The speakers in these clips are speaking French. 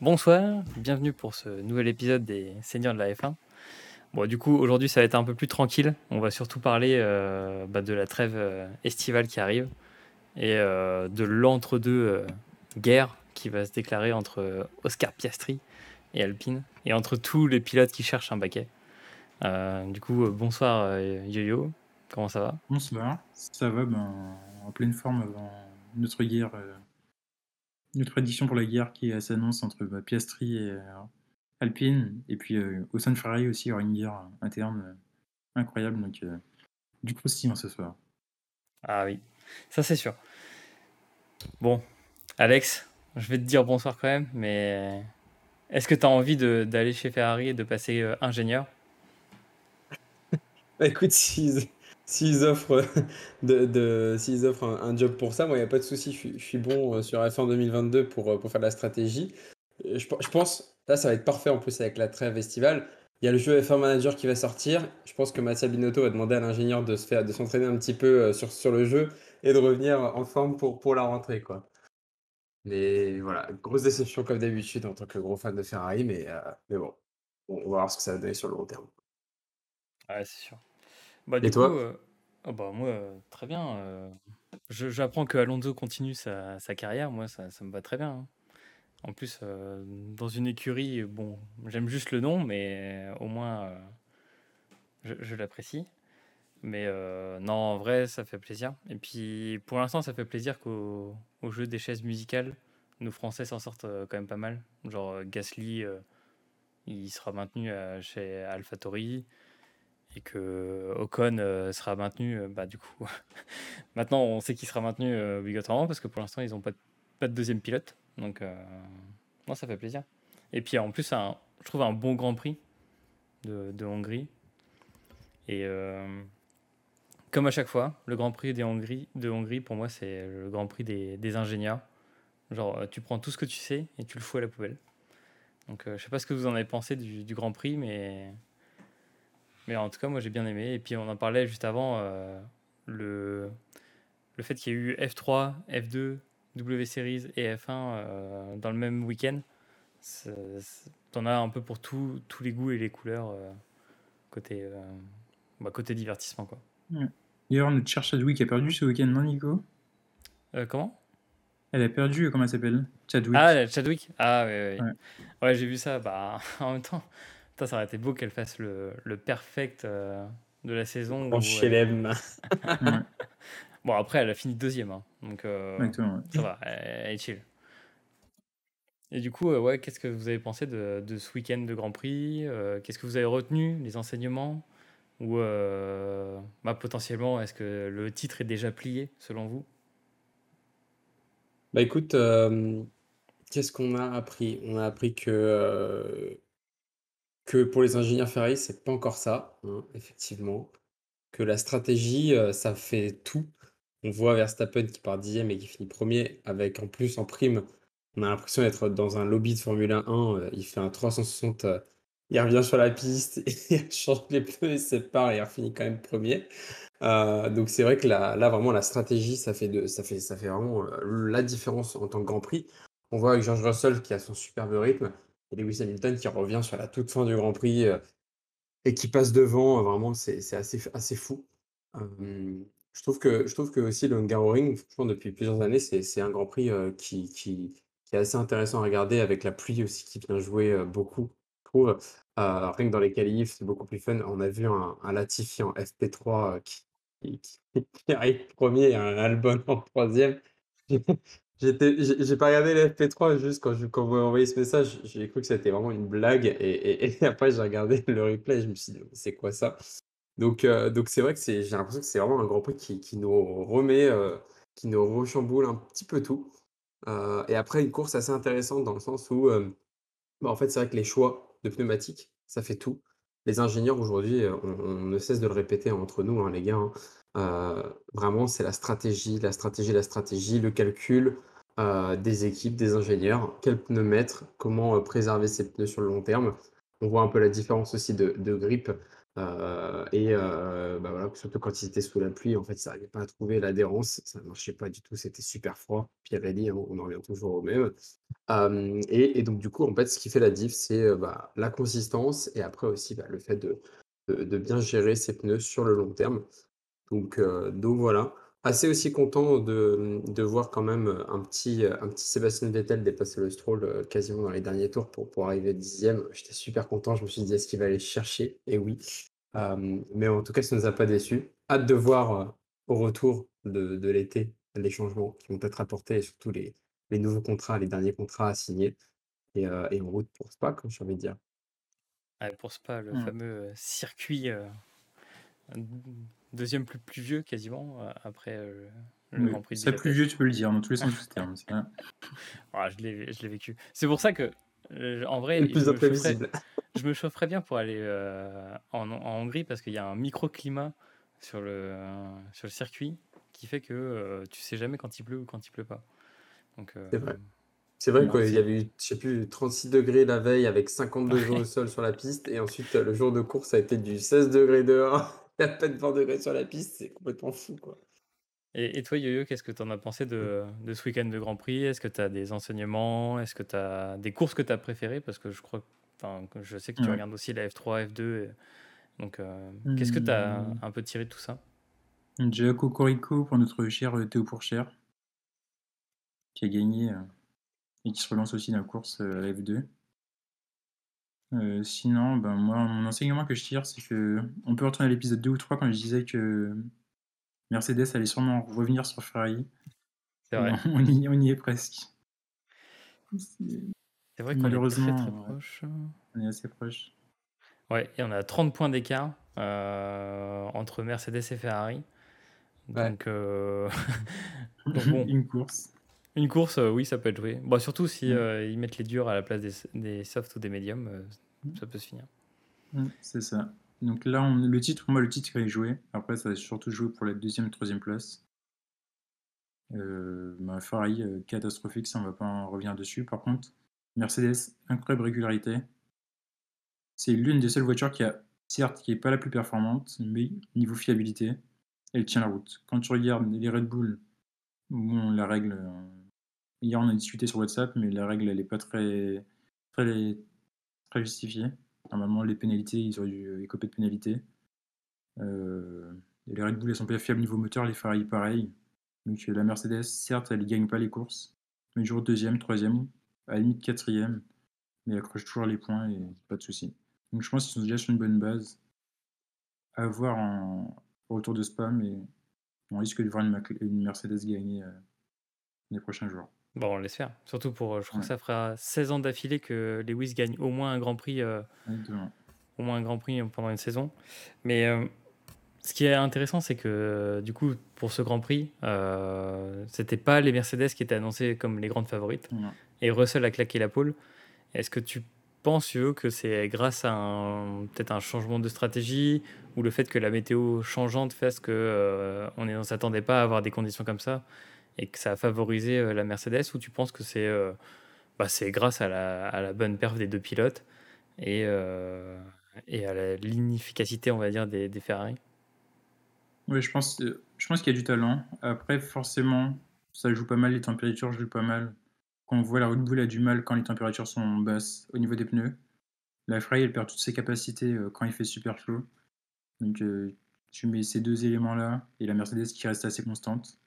Bonsoir, bienvenue pour ce nouvel épisode des Seigneurs de la F1. Bon, du coup, aujourd'hui, ça va être un peu plus tranquille. On va surtout parler euh, bah, de la trêve euh, estivale qui arrive et euh, de l'entre-deux guerre qui va se déclarer entre Oscar Piastri et Alpine et entre tous les pilotes qui cherchent un baquet. du coup, bonsoir Yo-Yo, comment ça va? Bonsoir, ça va ben, en pleine forme avant notre guerre notre édition pour la guerre qui s'annonce entre bah, Piastri et euh, Alpine. Et puis euh, au sein de Ferrari aussi, il y aura une guerre interne euh, incroyable. Donc du croustillant ce soir. Ah oui, ça c'est sûr. Bon, Alex, je vais te dire bonsoir quand même, mais est-ce que tu as envie d'aller chez Ferrari et de passer ingénieur? Bah, Écoute, si S'ils offrent, de, de- s'ils offrent un, job pour ça, moi, il n'y a pas de souci. Je suis, bon euh, sur F1 2022 pour, euh, pour faire de la stratégie. Je, pense, là, ça va être parfait en plus avec la trêve estivale. Il y a le jeu F1 Manager qui va sortir. Je pense que Mattia Binotto va demander à l'ingénieur de se faire, de s'entraîner un petit peu euh, sur, sur le jeu et de revenir en forme pour, pour la rentrée, quoi. Mais voilà, grosse déception comme d'habitude en tant que gros fan de Ferrari, mais, mais bon, on va voir ce que ça va donner sur le long terme. Ouais, c'est sûr. Bah, Et toi? Euh, oh, bah, moi, euh, très bien. Euh, j'apprends que Alonso continue sa, carrière. Moi, ça, ça me va très bien. Hein. En plus, dans une écurie, bon, j'aime juste le nom, mais au moins, je, l'apprécie. Mais non, en vrai, ça fait plaisir. Et puis, pour l'instant, ça fait plaisir qu'au au jeu des chaises musicales, nos Français s'en sortent quand même pas mal. Genre, Gasly, il sera maintenu chez AlphaTauri et que Ocon euh, sera maintenu, euh, bah, du coup, maintenant on sait qu'il sera maintenu euh, obligatoirement parce que pour l'instant ils n'ont pas, de deuxième pilote. Donc, moi ça fait plaisir. Et puis en plus, je trouve un bon Grand Prix de, Hongrie. Et comme à chaque fois, le Grand Prix de Hongrie, de Hongrie pour moi, c'est le Grand Prix des, des, ingénieurs. Genre, tu prends tout ce que tu sais et tu le fous à la poubelle. Donc, je sais pas ce que vous en avez pensé du Grand Prix, mais mais en tout cas, moi j'ai bien aimé. Et puis on en parlait juste avant, euh, le, le fait qu'il y ait eu F3, F2, W Series et F1 euh, dans le même week-end. T'en as un peu pour tous les goûts et les couleurs euh, côté, bah, côté divertissement. Quoi. D'ailleurs, notre cher Chadwick a perdu ce week-end, non Nico? Comment? Elle a perdu, comment elle s'appelle? Chadwick. Ah, Chadwick? Ah, ouais, ouais. ouais j'ai vu ça. Bah, en même temps, ça aurait été beau qu'elle fasse le, le perfect euh, de la saison. En chelem. bon, après, elle a fini deuxième. Hein, donc, euh, ça va, elle, est chill. Et du coup, euh, ouais, qu'est-ce que vous avez pensé de, de ce week-end de Grand Prix Qu'est-ce que vous avez retenu Les enseignements Ou bah, potentiellement, est-ce que le titre est déjà plié, selon vous? Bah écoute, qu'est-ce qu'on a appris? On a appris que que pour les ingénieurs Ferrari, c'est pas encore ça, hein, effectivement. Que la stratégie, euh, ça fait tout. On voit Verstappen qui part dixième et qui finit premier, avec en plus en prime, on a l'impression d'être dans un lobby de Formule 1. Euh, il fait un 360, euh, il revient sur la piste, il change les pneus, il se part et il finit quand même premier. donc c'est vrai que là, vraiment, la stratégie, ça fait, ça fait, ça fait vraiment la différence en tant que Grand Prix. On voit avec George Russell qui a son superbe rythme, et Lewis Hamilton qui revient sur la toute fin du Grand Prix euh, et qui passe devant, euh, vraiment, c'est assez, assez fou. je, trouve que, je trouve que aussi le Hungaroring, franchement, depuis plusieurs années, c'est un Grand Prix euh, qui, qui, qui, est assez intéressant à regarder avec la pluie aussi qui vient jouer beaucoup, je trouve. rien que dans les qualifs, c'est beaucoup plus fun. On a vu un, un Latifi en FP3 qui, qui, arrive premier et un Albon en troisième. j'ai pas regardé le FP3 juste quand, je, quand vous m'avez envoyé ce message, j'ai cru que c'était vraiment une blague et, après j'ai regardé le replay, je me suis dit c'est quoi ça? Donc euh, c'est vrai que j'ai l'impression que c'est vraiment un Grand Prix qui, qui nous remet, euh, qui nous rechamboule un petit peu tout. Euh, et après une course assez intéressante dans le sens où bah, en fait c'est vrai que les choix de pneumatiques, ça fait tout. Les ingénieurs aujourd'hui, on, ne cesse de le répéter entre nous, hein, les gars. Hein. Vraiment, c'est la stratégie, la stratégie, la stratégie, le calcul, euh, des équipes, des ingénieurs, quels pneus mettre, comment euh, préserver ces pneus sur le long terme. On voit un peu la différence aussi de, de grip et bah, surtout quand ils étaient sous la pluie, en fait, ils arrivaient pas à trouver l'adhérence, ça marchait pas du tout, c'était super froid. Pirelli, hein, on en revient toujours au même. Et donc du coup, en fait, ce qui fait la diff, c'est, bah, la consistance et après aussi, bah, le fait de de de bien gérer ses pneus sur le long terme. Donc heu, donc voilà. Assez aussi content de, de voir quand même, heu, un petit, heu, un petit Sébastien Vettel dépasser le Stroll, quasiment dans les derniers tours pour pour arriver 10e. J'étais super content, je me suis dit: «Est-ce qu'il va aller chercher?» et oui. Mais en tout cas, ça ne nous a pas déçus. Hâte de voir, au retour de de l'été, les changements qui vont être apportés et surtout les les nouveaux contrats, les derniers contrats à signer et en route pour Spa, comme j'ai envie de dire. Pour Spa, le Mmh. fameux, circuit, heu, d 2 plus pluvieux quasiment, heu, après, heu, le Oui, Grand Prix de ça Budapest. pluvieux, tu peux le dire, dans tous les sens du terme. Ah, je l'ai vécu. C'est pour ça que, heu, en vrai, je plus me chaufferais je me chaufferais bien pour aller, en en Hongrie parce qu'il y a un microclimat sur le sur le circuit qui fait que, tu sais jamais quand il pleut ou quand il pleut pas. C'est vrai. C'est vrai qu'il y c'est avait eu, je sais plus, 36 degrés la veille avec 50 degrés au sol sur la piste et ensuite, le jour de course, ça a été du 16 degrés dehors à peine 20 degrés sur la piste, c'est complètement fou, quoi. et et toi, Yo-Yo, qu'est-ce que tu en as pensé de de ce week-end de Grand Prix? Est-ce que tu as des enseignements? Est-ce que tu as des courses que tu as préférées? Parce que je crois enfin, que je sais que tu Ouais. regardes aussi la F3, F2 et donc, heu, qu'est-ce que tu as Mmh. un peu tiré de tout ça? Déjà cocorico pour notre cher, heu, Théo Pourchaire qui a gagné, heu et qui se relance aussi dans la course, à la F2. Heu, sinon, ben, moi, mon enseignement que je tire, c'est qu'on peut retourner à l'épisode 2 ou 3 quand je disais que Mercedes allait sûrement revenir sur Ferrari C'est vrai. on on y on y est presque. C'est vrai qu'on est très, ouais, proche. on est assez proche. Ouais et on a 30 points d'écart, heu, entre Mercedes et Ferrari. Ouais. Donc, donc bon, Une course. Une course, heu, oui, ça peut être joué. Surtout si, Mmh. heu, ils mettent les durs à la place des des softs ou des médiums, heu, Mmh. ça peut se finir. Mmh, c'est ça. Donc là, on le titre, pour moi, le titre est joué. Après, ça va surtout jouer pour la deuxième troisième place. Euh, bah, Ferrari, euh, catastrophique, ça on va pas en revenir dessus. Par contre, Mercedes, incroyable régularité. C'est l'une des seules voitures qui a, certes, qui est pas la plus performante, mais niveau fiabilité, elle tient la route. Quand tu regardes les Red Bull, bon, la règle, euh, hier on a discuté sur WhatsApp, mais la règle elle est pas très, très, justifiée. Normalement, les pénalités, ils auraient dû écoper de pénalités. Euh, les Red Bull, elles sont pas fiables niveau moteur, les Ferrari pareil. Donc la Mercedes, certes, elle ne gagne pas les courses, mais toujours deuxième, troisième, à la limite quatrième, mais elle accroche toujours les points et pas de souci. Donc je pense qu'ils sont déjà sur une bonne base. À voir en retour de Spa, mais on risque de voir une, Mercedes gagner euh, les prochains jours. Bon, on l'espère. Surtout pour, heu, je crois que ça fera 16 ans d'affilée que Lewis gagne au moins un Grand Prix, exactement. au moins un Grand Prix, pendant une saison. Mais, ce qui est intéressant, c'est que, du coup, pour ce Grand Prix, heu, c'était pas les Mercedes qui étaient annoncés comme les grandes favorites et Russell a claqué la pole. Est-ce que tu penses, Yo, que c'est grâce à un peut-être un changement de stratégie ou le fait que la météo changeante fasse que, on on s'attendait pas à avoir des conditions comme ça et que ça a favorisé, heu, la Mercedes? Ou tu penses que c'est, heu, bah, grâce à la à la bonne perf des 2 pilotes et heu et à l'inefficacité, on va dire, des des Ferrari? Oui, je pense, euh, je pense qu'il y a du talent. Après, forcément, ça joue pas mal, les températures jouent pas mal. Quand on voit la Red Bull a du mal quand les températures sont basses au niveau des pneus. La Ferrari, elle perd toutes ses capacités euh, quand il fait super chaud. Donc, euh, tu mets ces deux éléments-là et la Mercedes qui reste assez constante.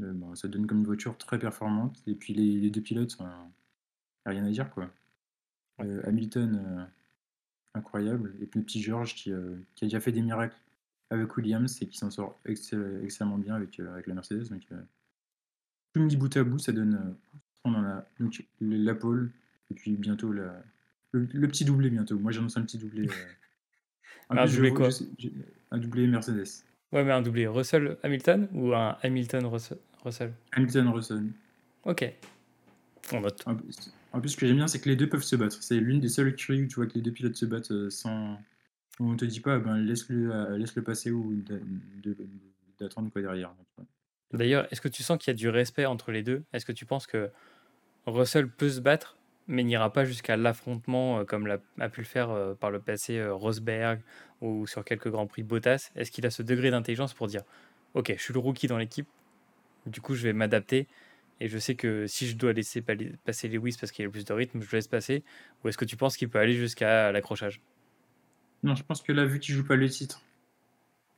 Euh, bon, ça donne comme une voiture très performante. Et puis, les, les deux pilotes, rien à dire, quoi. Euh, Hamilton, euh, incroyable. Et puis, le petit George qui, qui a déjà fait des miracles avec Williams et qui s'en sort excell- excellemment bien avec, avec la Mercedes. Donc, tout mis bout à bout, ça donne. on en a donc la pole et puis bientôt la, le, le petit doublé bientôt. Moi, j'annonce un petit doublé. un je doublé quoi? je un doublé Mercedes. Ouais, mais un doublé Russell-Hamilton ou un Hamilton-Russell? Russell? Hamilton Russell. OK, on note. En plus, ce que j'aime bien, c'est que les deux peuvent se battre. C'est l'une des seules écuries où tu vois que les deux pilotes se battent euh, sans. on te dit pas, ben, laisse-le euh, laisse -le passer ou d'attendre quoi derrière. D'ailleurs, est-ce que tu sens qu'il y a du respect entre les deux? Est-ce que tu penses que Russell peut se battre mais n'ira pas jusqu'à l'affrontement comme l'a, a pu le faire par le passé Rosberg ou sur quelques grands prix Bottas Est-ce qu'il a ce degré d'intelligence pour dire Ok, je suis le rookie dans l'équipe, du coup je vais m'adapter et je sais que si je dois laisser passer Lewis parce qu'il a le plus de rythme, je laisse passer Ou est-ce que tu penses qu'il peut aller jusqu'à l'accrochage? Non, je pense que là, vu qu'il joue pas le titre,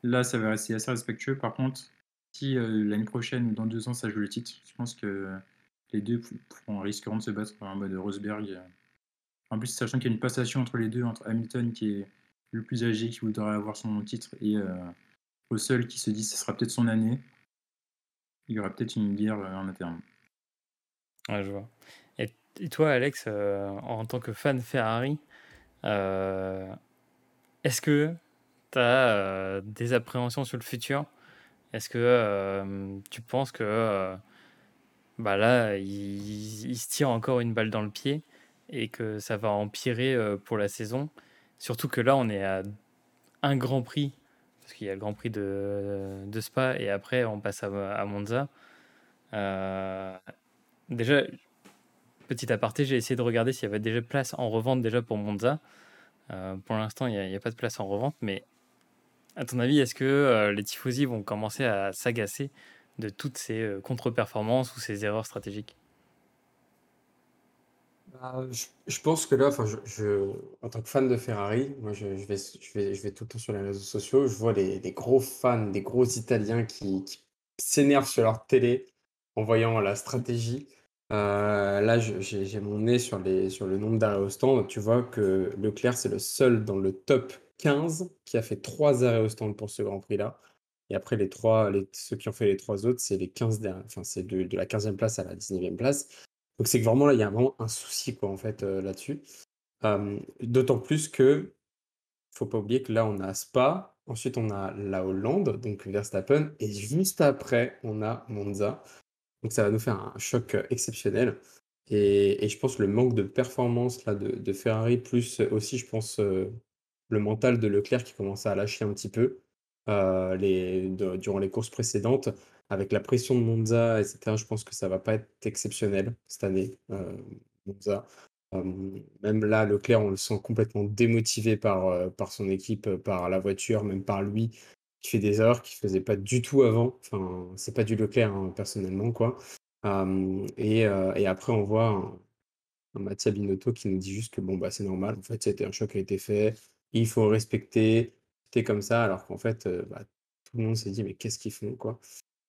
là ça va rester assez respectueux. Par contre, si l'année prochaine ou dans deux ans ça joue le titre, je pense que les deux risqueront de se battre en mode Rosberg. En plus, sachant qu'il y a une passation entre les deux, entre Hamilton qui est le plus âgé, qui voudrait avoir son titre, et euh, Russell qui se dit que ce sera peut-être son année, il y aura peut-être une guerre euh, en interne. Ouais, je vois. Et, toi, Alex, euh, en tant que fan Ferrari, est-ce que tu as des appréhensions sur le futur? Est-ce que tu penses que bah là, il, se tire encore une balle dans le pied et que ça va empirer euh, pour la saison. Surtout que là, on est à un Grand Prix, parce qu'il y a le Grand Prix de, Spa et après on passe à, Monza. Euh, déjà, petit aparté, j'ai essayé de regarder s'il y avait déjà place en revente déjà pour Monza. Euh, pour l'instant, il n'y a, pas de place en revente, mais à ton avis, est-ce que les tifosi vont commencer à s'agacer de toutes ces euh, contre-performances ou ces erreurs stratégiques bah, je, pense que là, en tant que fan de Ferrari, moi, je, vais, tout le temps sur les réseaux sociaux, je vois des, gros fans, des gros Italiens qui, s'énervent sur leur télé en voyant la stratégie. Euh, là, j'ai mon nez sur, les, sur le nombre d'arrêts au stand. Tu vois que Leclerc, c'est le seul dans le top 15 qui a fait trois arrêts au stand pour ce Grand Prix-là. Et après, les trois, ceux qui ont fait les trois autres, c'est les 15 derniers, enfin, c'est de, la 15e place à la 19e place. Donc, c'est que vraiment là, il y a vraiment un souci, quoi, en fait, euh, là-dessus. D'autant plus que, faut pas oublier que là, on a Spa, ensuite, on a la Hollande, donc Verstappen, et juste après, on a Monza. Donc, ça va nous faire un choc euh, exceptionnel. Et, je pense le manque de performance là, de, de Ferrari, plus aussi, je pense, euh, le mental de Leclerc qui commence à lâcher un petit peu. Euh, durant les courses précédentes. Avec la pression de Monza, etc., je pense que ça va pas être exceptionnel cette année, euh, Monza. Euh, même là, Leclerc, on le sent complètement démotivé par, par son équipe, par la voiture, même par lui, qui fait des erreurs qu'il faisait pas du tout avant. Enfin, c'est pas du Leclerc, hein, personnellement, quoi. et, et, après, on voit un, un Mattia Binotto qui nous dit juste que bon, bah, c'est normal, en fait, c'était un choc qui a été fait, il faut respecter, comme ça, alors qu'en fait, bah, tout le monde s'est dit: «Mais qu'est-ce qu'ils font, quoi?»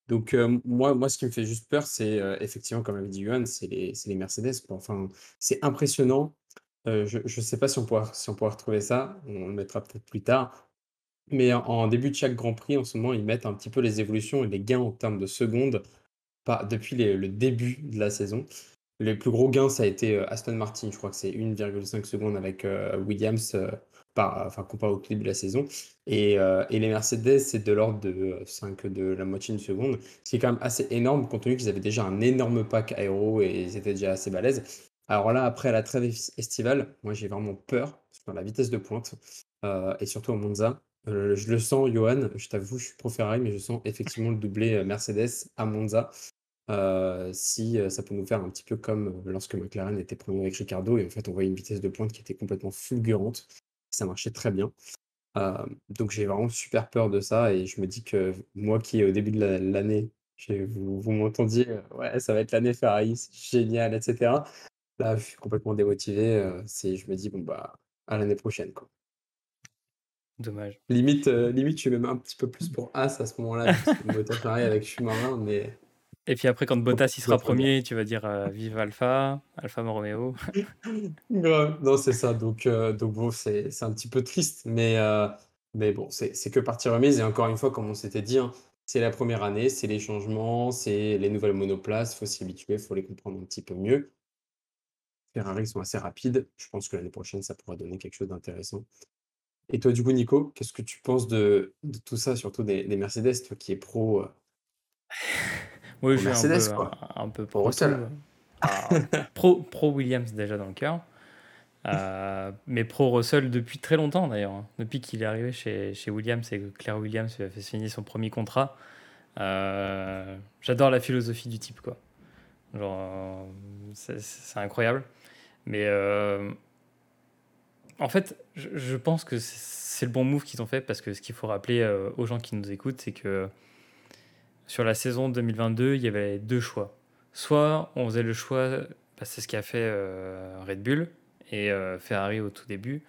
donc moi moi, ce qui me fait juste peur, c'est, effectivement, comme avait dit Johan, c'est les les Mercedes, Enfin, c'est impressionnant. je ne sais pas si on pourra si on pourra retrouver ça, on le mettra peut-être plus tard. Mais en début de chaque Grand Prix, en ce moment, ils mettent un petit peu les évolutions et les gains en termes de secondes, pas depuis le début de la saison. Les plus gros gains, ça a été, Aston Martin, je crois que c'est 1,5 secondes avec, Williams, enfin, comparé au début de la saison. Et, euh, et les Mercedes, c'est de l'ordre de 5 de la moitié d'une seconde, ce qui est quand même assez énorme compte tenu qu'ils avaient déjà un énorme pack aéro et ils étaient déjà assez balèzes. Alors là, après la trêve estivale, moi j'ai vraiment peur sur la vitesse de pointe euh, et surtout au Monza. Euh, je le sens, Johan, je t'avoue, je suis pro Ferrari, mais je sens effectivement le doublé Mercedes à Monza. si ça peut nous faire un petit peu comme lorsque McLaren était premier avec Ricardo et en fait on voyait une vitesse de pointe qui était complètement fulgurante ça marchait très bien. donc j'ai vraiment super peur de ça et je me dis que moi qui au début de l'année, vous, vous m'entendiez, ouais, ça va être l'année Ferrari, c'est génial, etc. Là, je suis complètement démotivé. c'est, je me dis, bon, bah, à l'année prochaine. Quoi. Dommage. Limite, limite, je suis même un petit peu plus pour As à ce moment-là, parce que moteur Ferrari avec Schumacher, mais et puis après, quand Bottas il sera premier, tu vas dire euh, vive Alpha, Alpha Romeo. Non, c'est ça. Donc, euh, donc bon, c'est un petit peu triste, mais, euh, mais bon, c'est que partie remise. Et encore une fois, comme on s'était dit, hein, c'est la première année, c'est les changements, c'est les nouvelles monoplaces, il faut s'y habituer, il faut les comprendre un petit peu mieux. Ferrari sont assez rapides. Je pense que l'année prochaine, ça pourra donner quelque chose d'intéressant. Et toi, du coup, Nico, qu'est-ce que tu penses de, de tout ça, surtout des, des, Mercedes, toi qui es pro oui, je suis un peu, un, peu pro, ah, pro, pro Williams déjà dans le cœur. Euh, mais pro Russell depuis très longtemps d'ailleurs. Hein. Depuis qu'il est arrivé chez, chez Williams et que Claire Williams lui a fait signer son premier contrat. Euh, j'adore la philosophie du type. quoi. Genre, c'est incroyable. Mais euh, en fait, je, je pense que c'est le bon move qu'ils ont fait parce que ce qu'il faut rappeler euh, aux gens qui nous écoutent, c'est que sur la saison 2022, il y avait deux choix. Soit on faisait le choix, bah, c'est ce qu'a fait euh, Red Bull et Ferrari au tout début,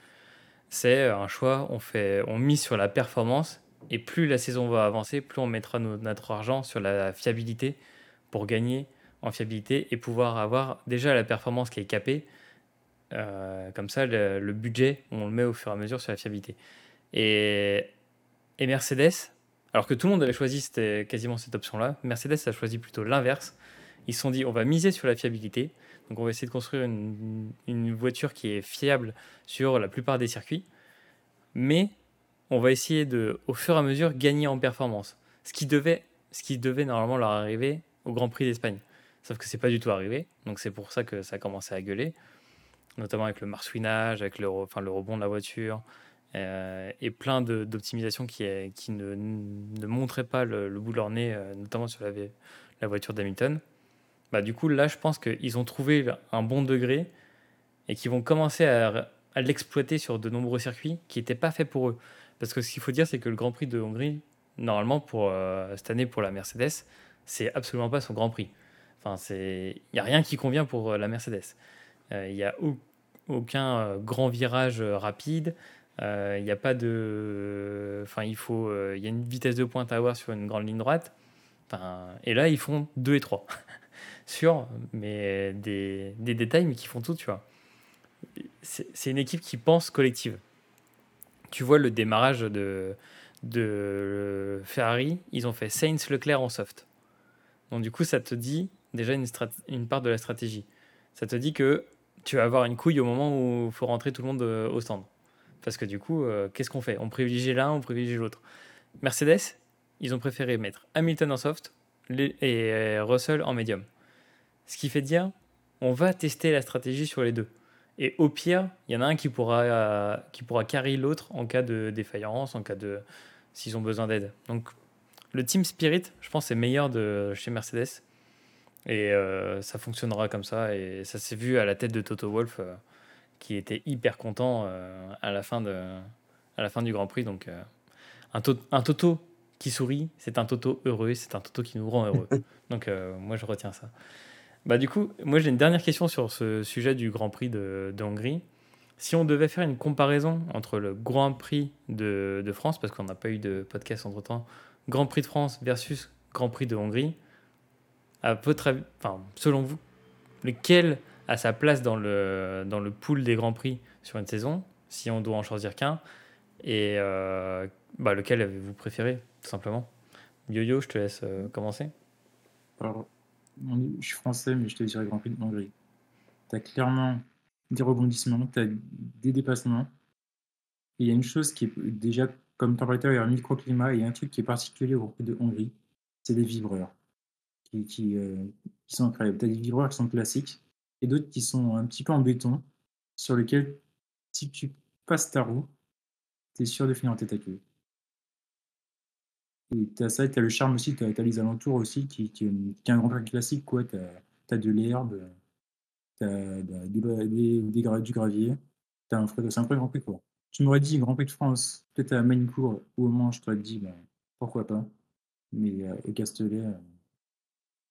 c'est un choix, on, fait, on mise sur la performance et plus la saison va avancer, plus on mettra notre argent sur la fiabilité pour gagner en fiabilité et pouvoir avoir déjà la performance qui est capée. Euh, comme ça, le, budget, on le met au fur et à mesure sur la fiabilité. Et, et Mercedes, alors que tout le monde avait choisi quasiment cette option-là, Mercedes a choisi plutôt l'inverse. Ils se sont dit, on va miser sur la fiabilité. Donc on va essayer de construire une, voiture qui est fiable sur la plupart des circuits. Mais on va essayer de, au fur et à mesure, gagner en performance. Ce qui devait, ce qui devait normalement leur arriver au Grand Prix d'Espagne. Sauf que c'est pas du tout arrivé. Donc c'est pour ça que ça a commencé à gueuler, notamment avec le marsouinage, avec le rebond de la voiture. Euh, et plein d'optimisations qui, qui ne, montraient pas le, bout de leur nez, euh, notamment sur la, voiture d'Hamilton. Bah, du coup, là, je pense qu'ils ont trouvé un bon degré et qu'ils vont commencer à, l'exploiter sur de nombreux circuits qui n'étaient pas faits pour eux. Parce que ce qu'il faut dire, c'est que le Grand Prix de Hongrie, normalement, pour euh, cette année, pour la Mercedes, c'est absolument pas son Grand Prix. Enfin, il n'y a rien qui convient pour euh, la Mercedes. Euh, il n'y a aucun grand virage rapide. Il n'y a pas de. Enfin, il faut. Il y a une vitesse de pointe à avoir sur une grande ligne droite. Enfin, et là, ils font 2 et 3. sur mais des, détails, mais qui font tout, tu vois. C'est une équipe qui pense collective tu vois le démarrage de, de Ferrari, ils ont fait Sainz Leclerc en soft. Donc du coup, ça te dit déjà une, une part de la stratégie. Ça te dit que tu vas avoir une couille au moment où il faut rentrer tout le monde euh, au stand. Parce que du coup, euh, qu'est-ce qu'on fait? On privilégie l'un, on privilégie l'autre. Mercedes, ils ont préféré mettre Hamilton en soft et euh, Russell en médium. Ce qui fait dire, on va tester la stratégie sur les deux. Et au pire, il y en a un qui pourra, euh, qui pourra carry l'autre en cas de défaillance, en cas de. s'ils ont besoin d'aide. Donc, le Team Spirit, je pense, est meilleur de chez Mercedes. Et euh, ça fonctionnera comme ça. Et ça s'est vu à la tête de Toto Wolf, qui était hyper content à, la fin de, à la fin du Grand Prix. Donc, un, un Toto qui sourit, c'est un Toto heureux, c'est un Toto qui nous rend heureux. Donc, moi, je retiens ça. Bah, du coup, moi j'ai une dernière question sur ce sujet du Grand Prix de, Hongrie. Si on devait faire une comparaison entre le Grand Prix de, France, parce qu'on n'a pas eu de podcast entre temps, Grand Prix de France versus Grand Prix de Hongrie, à votre avis, enfin, selon vous, lequel a sa place dans le, dans le pool des Grands Prix sur une saison, si on doit en choisir qu'un, et euh, bah, lequel avez-vous préféré, tout simplement? Yo-Yo, je te laisse euh, commencer je suis français, mais je te dirais Grand Prix de Hongrie. Tu as clairement des rebondissements, tu as des dépassements. Et il y a une chose qui est déjà, comme température et un microclimat, et il y a un truc qui est particulier au Grand Prix de Hongrie, c'est les vibreurs qui, qui, euh, sont incroyables. Tu as des vibreurs qui sont classiques et d'autres qui sont un petit peu en béton, sur lesquels, si tu passes ta roue, tu es sûr de finir en tête à queue. Et tu as ça, tu as le charme aussi, tu as, les alentours aussi, qui, qui, est un grand parc classique. Tu as, de l'herbe, tu as des, du gravier, tu un, c'est un vrai Grand Prix. Quoi. Tu m'aurais dit Grand Prix de France, peut-être à Manicourt ou au Mans, je t'aurais dit ben, pourquoi pas. Mais euh, au Castellet, euh,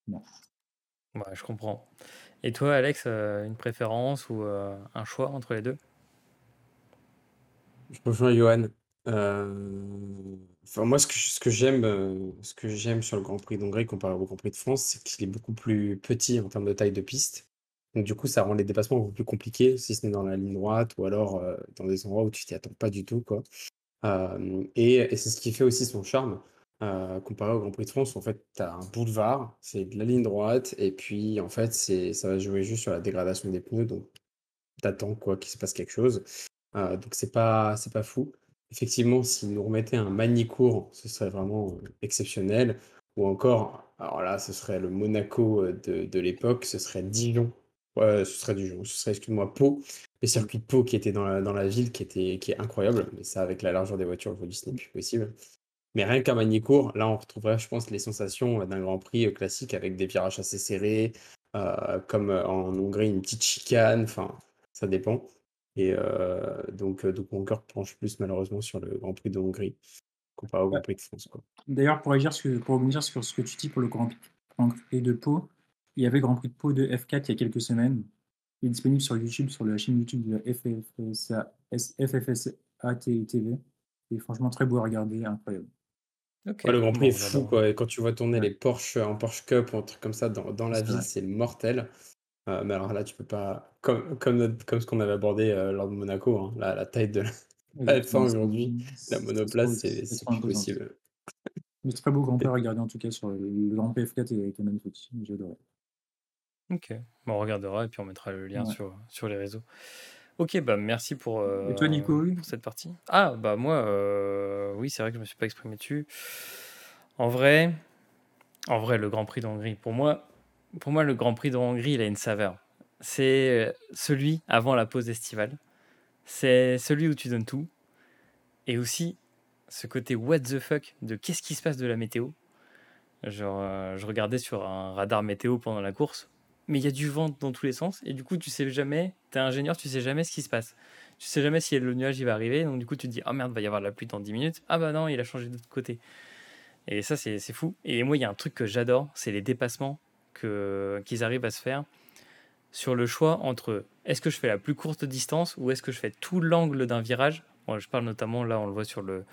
non. Ouais, je comprends. Et toi, Alex, euh, une préférence ou un choix entre les deux? Je rejoins Johan. Euh, enfin, moi, ce que, ce que j'aime, euh, ce que j'aime sur le Grand Prix d'Hongrie comparé au Grand Prix de France, c'est qu'il est beaucoup plus petit en termes de taille de piste. Donc, du coup, ça rend les dépassements beaucoup plus compliqués, si ce n'est dans la ligne droite ou alors euh, dans des endroits où tu t'y attends pas du tout, quoi. et c'est ce qui fait aussi son charme. Comparé au Grand Prix de France, en fait, tu as un boulevard, c'est de la ligne droite, et puis en fait, c'est, ça va jouer juste sur la dégradation des pneus, donc t'attends quoi qu'il se passe quelque chose. donc c'est pas, c'est pas fou. Effectivement, s'ils nous remettaient un Magny-Cours, ce serait vraiment euh, exceptionnel. Ou encore, alors là, ce serait le Monaco euh, de, l'époque, ce serait Dijon. Ouais, ce serait Dijon, ce serait, excuse-moi, Pau. Le circuit de Pau qui était dans la, dans la ville, qui, était, qui est incroyable. Mais ça, avec la largeur des voitures, aujourd'hui, ce n'est plus possible. Mais rien qu'à Magny-Cours, là, on retrouverait, je pense, les sensations d'un Grand Prix classique avec des virages assez serrés, euh, comme en Hongrie, une petite chicane. Enfin, ça dépend. Et euh, donc, euh, donc mon cœur penche plus malheureusement sur le Grand Prix de Hongrie comparé au Grand Prix de France. D'ailleurs, pour, agir sur, pour rebondir sur ce que tu dis pour le Grand Prix de Pau, il y avait le Grand Prix de Pau de F4 il y a quelques semaines. Il est disponible sur YouTube, sur la chaîne YouTube de FFSA, FFSA TV. Il est franchement très beau à regarder, incroyable. Le Grand Prix est fou, quoi. Et quand tu vois tourner les Porsche en Porsche Cup ou un truc comme ça dans, dans la ville, c'est mortel. Euh, mais alors là, tu peux pas. Comme, comme, comme ce qu'on avait abordé euh, lors de Monaco, hein, la, la, taille de la F1 aujourd'hui, la monoplace, c'est plus possible. C'est très beau Grand Prix à regarder en tout cas sur le Grand Prix F4 et avec magnifique. Adoré. Ok, bon, on regardera et puis on mettra le lien sur, sur les réseaux. Ok, bah merci pour, Et toi, Nico pour cette partie. Ah, bah moi, euh, oui, c'est vrai que je me suis pas exprimé dessus. En vrai, en vrai, le Grand Prix d'Hongrie, pour moi, pour moi, le Grand Prix de Hongrie, il a une saveur. C'est celui avant la pause estivale. C'est celui où tu donnes tout. Et aussi, ce côté what the fuck de qu'est-ce qui se passe de la météo. Genre, euh, je regardais sur un radar météo pendant la course mais il y a du vent dans tous les sens, et du coup, tu sais jamais, tu es ingénieur, tu sais jamais ce qui se passe. Tu sais jamais si le nuage il va arriver, donc du coup, tu te dis, oh merde, va y avoir de la pluie dans 10 minutes. Ah bah non, il a changé de côté. Et ça, c'est fou. Et moi, il y a un truc que j'adore, c'est les dépassements qu'ils arrivent à se faire sur le choix entre est-ce que je fais la plus courte distance ou est-ce que je fais tout l'angle d'un virage? je parle notamment, là, on le voit sur, le,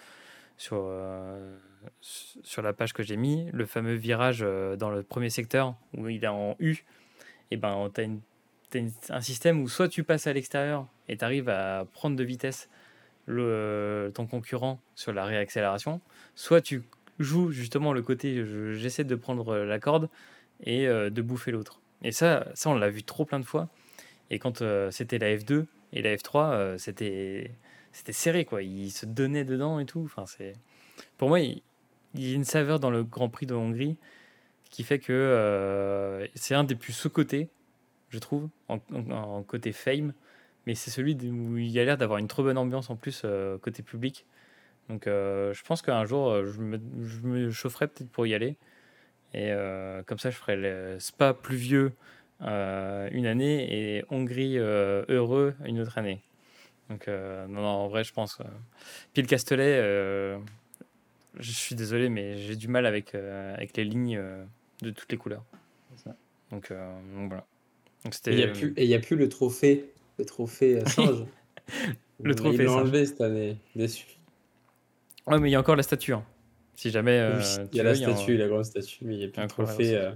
sur, euh, sur la page que j'ai mis, le fameux virage euh, dans le premier secteur où il est en U et ben, tu as, un système où soit tu passes à l'extérieur et tu arrives à prendre de vitesse le, ton concurrent sur la réaccélération, soit tu joues justement le côté j'essaie de prendre la corde et euh, de bouffer l'autre. Et ça, ça on l'a vu trop plein de fois. Et quand euh, c'était la F2 et la F3, euh, c'était c'était serré quoi. Ils se donnaient dedans et tout. Enfin, c'est pour moi, il y a une saveur dans le Grand Prix de Hongrie qui fait que euh, c'est un des plus sous-cotés, je trouve, en, côté fame, mais c'est celui où il y a l'air d'avoir une trop bonne ambiance en plus euh, côté public. Donc euh, je pense qu'un jour, je me, je chaufferai peut-être pour y aller. Et comme ça, je ferai le spa pluvieux une année et Hongrie heureux une autre année. Donc non, non, en vrai, je pense. Puis le Castellet, je suis désolé, mais j'ai du mal avec, avec les lignes de toutes les couleurs. Donc, euh, donc, voilà. et il n'y a, plus, et a plus le trophée, le trophée singe. le trophée Ils enlevé cette année, déçu. Ouais, mais il y a encore la statue. Hein. Si jamais. Euh, il y a la statue, la grosse statue, mais il n'y a plus le trophée. Euh,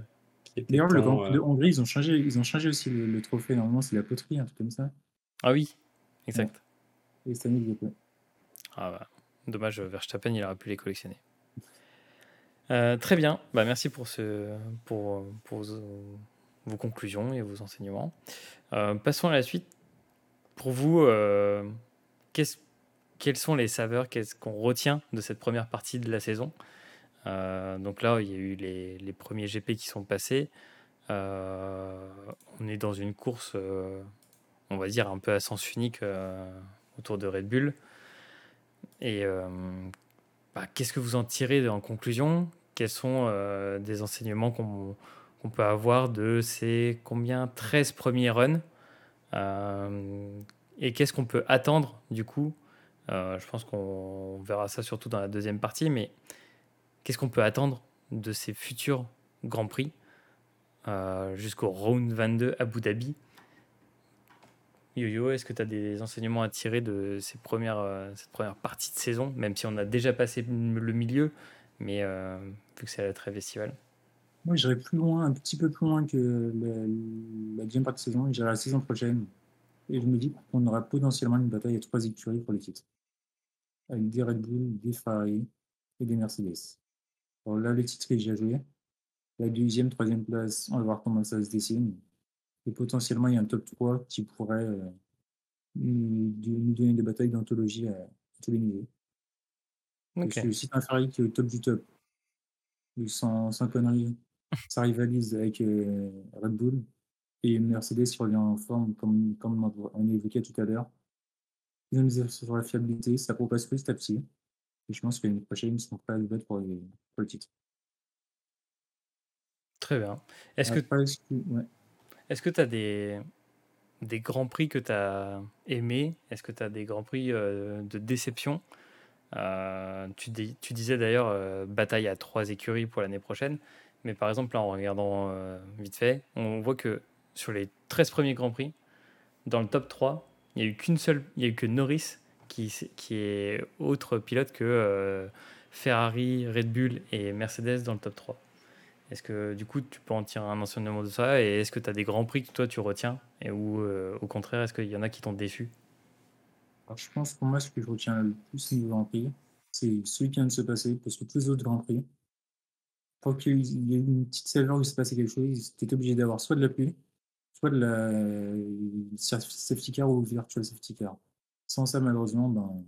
D'ailleurs, le Grand Prix de Hongrie, ils ont changé, ils ont changé aussi le, trophée. Normalement, c'est la poterie, un truc comme ça. Ah oui, exact. Et cette année, il y a pas. Ah bah, dommage, Verstappen, il aurait pu les collectionner. Euh, très bien, bah, merci pour, ce, pour, vos, conclusions et vos enseignements. Euh, passons à la suite. Pour vous, euh, quelles sont les saveurs qu'est-ce qu'on retient de cette première partie de la saison? Donc là, il y a eu les, premiers GP qui sont passés. on est dans une course, on va dire, un peu à sens unique autour de Red Bull. Et bah, qu'est-ce que vous en tirez en conclusion? Quels sont euh, des enseignements qu'on peut avoir de ces combien 13 premiers runs? Euh, et qu'est-ce qu'on peut attendre du coup? Euh, Je pense qu'on verra ça surtout dans la deuxième partie, mais qu'est-ce qu'on peut attendre de ces futurs Grands Prix? Jusqu'au round 22 à Abu Dhabi Yo-Yo, est-ce que tu as des enseignements à tirer de premières, cette première partie de saison, même si on a déjà passé le milieu mais euh, vu que c'est la trêve estivale? Moi, j'irai plus loin, un petit peu plus loin que la, deuxième partie de saison. J'irai la saison prochaine. Et je me dis qu'on aura potentiellement une bataille à trois écuries pour les titres. Avec des Red Bull, des Ferrari et des Mercedes. Alors là, le titre est déjà joué. La deuxième, troisième place, on va voir comment ça se dessine. Et potentiellement, il y a un top 3 qui pourrait euh, nous donner des batailles d'anthologie à tous les niveaux. C'est aussi un Ferrari qui est au top du top. sans, sans conneries, ça rivalise avec euh, Red Bull. Et Mercedes revient en forme, comme, comme on évoquait tout à l'heure. Ils ont mis sur la fiabilité, ça propose petit à petit. Et je pense que l'année prochaine, ils seront prêts à le battre pour, le titre. Très bien. Est-ce que tu as des, grands prix que tu as aimés? Est-ce que tu as des grands prix de déception? Tu, tu, disais d'ailleurs bataille à trois écuries pour l'année prochaine. Mais par exemple, là, en regardant vite fait, on voit que sur les 13 premiers Grands Prix, dans le top 3, il n'y a eu qu'une seule, il y a eu que Norris qui, qui est autre pilote que euh, Ferrari, Red Bull et Mercedes dans le top 3. Est-ce que du coup tu peux en tirer un enseignement de ça et est-ce que tu as des grands prix que toi tu retiens et ou euh, au contraire est-ce qu'il y en a qui t'ont déçu? Je pense pour moi ce que je retiens le plus niveau Grand Prix c'est celui qui vient de se passer parce que tous les autres Grands Prix, quand il y a eu une petite saveur où il s'est passé quelque chose, tu obligé d'avoir soit de la pluie, soit de la safety car ou virtual safety car. Sans ça, malheureusement, ben,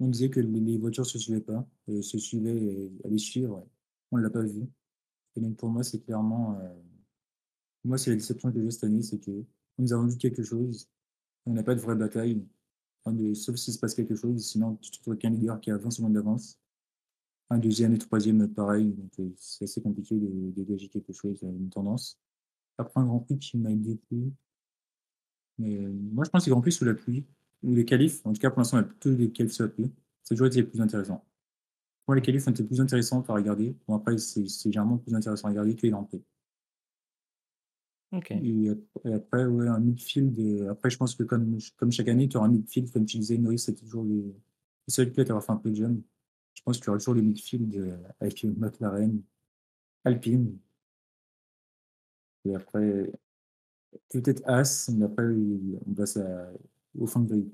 on disait que les voitures ne se suivaient pas, et se suivaient à les suivre. On ne l'a pas vu. Et donc pour moi, c'est clairement. Euh, moi, c'est la déception que j'ai cette année, c'est qu'on nous a vendu quelque chose, on n'a pas de vraie bataille, sauf s'il se passe quelque chose, sinon tu te trouves qu'un leader qui a 20 secondes d'avance. Un deuxième et troisième, pareil, donc euh, c'est assez compliqué de dégager quelque chose, une tendance. Après un Grand Prix qui m'a déplu. Mais euh, moi, je pense que Grand Prix sous la pluie, ou les qualifs, en tout cas pour l'instant, on a plutôt les qualifs sous la pluie. Ça toujours été les plus intéressant. Moi, les qualifs été plus intéressants à regarder. Bon, après, c'est généralement plus intéressant à regarder que les Grands Prix. Et, après, ouais, un midfield. Euh, après, je pense que comme, comme chaque année, tu auras un midfield, comme tu disais, Norris, c'est toujours les, les seuls pilotes à avoir fait un peu de jeune. Je pense qu'il y aura toujours les midfield euh, avec McLaren, Alpine, et après, peut-être As, mais après, on passe au fond de grille.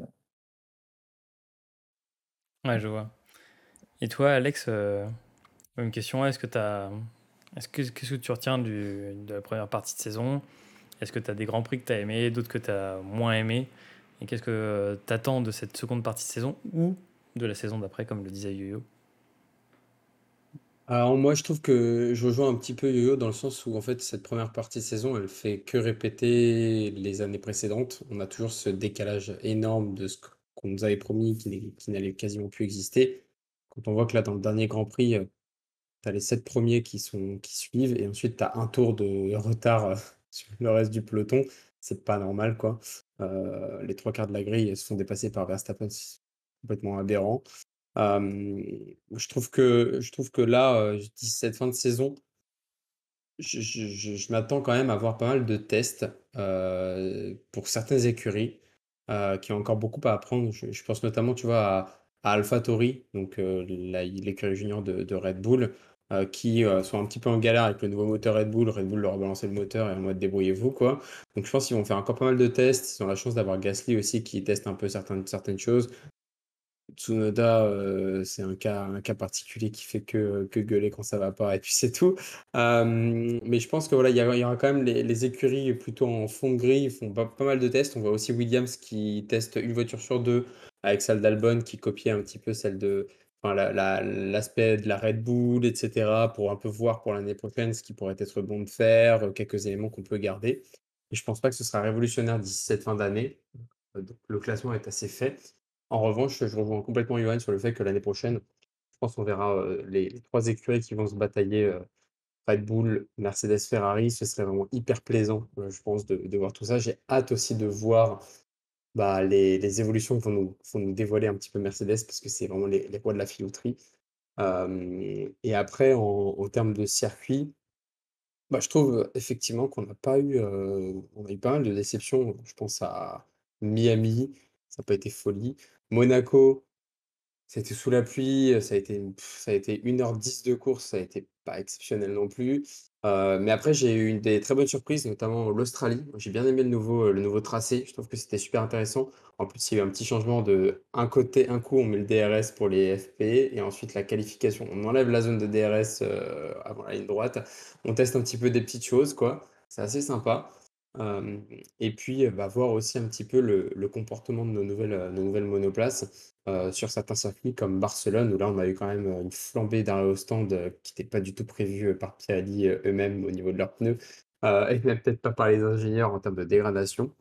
Ouais, je vois. Et toi, Alex, euh, une question, est-ce que tu as... Est-ce que, qu'est-ce que tu retiens de la première partie de saison? Est-ce que tu as des grands prix que tu as aimés, d'autres que tu as moins aimés? Et qu'est-ce que tu attends de cette seconde partie de saison ou de la saison d'après, comme le disait Yo-Yo? Alors moi, je trouve que je rejoins un petit peu Yo-Yo dans le sens où en fait cette première partie de saison, elle fait que répéter les années précédentes. On a toujours ce décalage énorme de ce qu'on nous avait promis qui n'allait quasiment plus exister. Quand on voit que là, dans le dernier Grand Prix, euh, tu as les sept premiers qui sont qui suivent et ensuite tu as un tour de retard sur le reste du peloton, c'est pas normal quoi. Les trois quarts de la grille se sont dépassés par Verstappen, c'est complètement aberrant je trouve que je trouve que là, cette fin de saison je je je m'attends quand même à voir pas mal de tests, pour certaines écuries, qui ont encore beaucoup à apprendre. Je je pense notamment, tu vois, à à AlphaTauri, donc l'écurie junior de Red Bull, qui, sont un petit peu en galère avec le nouveau moteur Red Bull. Red Bull leur a balancé le moteur et en mode débrouillez-vous, quoi. Donc je pense qu'ils vont faire encore pas mal de tests. Ils ont la chance d'avoir Gasly aussi qui teste un peu certaines choses. Tsunoda, euh, c'est un cas, particulier qui fait que, que gueuler quand ça va pas, et puis c'est tout. mais je pense que voilà, il y, aura quand même les, écuries plutôt en fond grille, ils font pas, mal de tests. On voit aussi Williams qui teste une voiture sur deux avec celle d'Albon qui copie un petit peu celle de. L'aspect de la Red Bull, etc., pour un peu voir pour l'année prochaine ce qui pourrait être bon de faire, quelques éléments qu'on peut garder. Et je pense pas que ce sera révolutionnaire d'ici cette fin d'année. Le classement est assez fait. En revanche, je rejoins complètement Johan sur le fait que l'année prochaine, je pense qu'on verra euh, les, trois écuries qui vont se batailler, euh, Red Bull, Mercedes, Ferrari. Ce serait vraiment hyper plaisant, euh, je pense, de, voir tout ça. J'ai hâte aussi de voir bah, les, évolutions que vont nous, dévoiler un petit peu Mercedes, parce que c'est vraiment les, les rois de la filouterie. et après, en, termes de circuit, bah, je trouve effectivement qu'on n'a pas eu, on eu pas mal de déceptions. Je pense à Miami, ça n'a pas été folie. Monaco, c'était sous la pluie, ça a été ça a été 1 h 10 de course, ça a été pas exceptionnel non plus. mais après j'ai eu une des très bonnes surprises, notamment l'Australie. J'ai bien aimé le nouveau, le nouveau tracé, je trouve que c'était super intéressant. En plus, il y a eu un petit changement de un côté, un coup, on met le DRS pour les FP et ensuite la qualification. On enlève la zone de DRS, avant la ligne droite. On teste un petit peu des petites choses, quoi. C'est assez sympa et puis, bah, voir aussi un petit peu le comportement de nos nouvelles, monoplaces, sur certains circuits comme Barcelone, où là, on a eu quand même, une flambée d'arrêt au stand, qui n'était pas du tout prévue, par Pirelli, eux-mêmes au niveau de leurs pneus, et même peut-être pas par les ingénieurs en termes de dégradation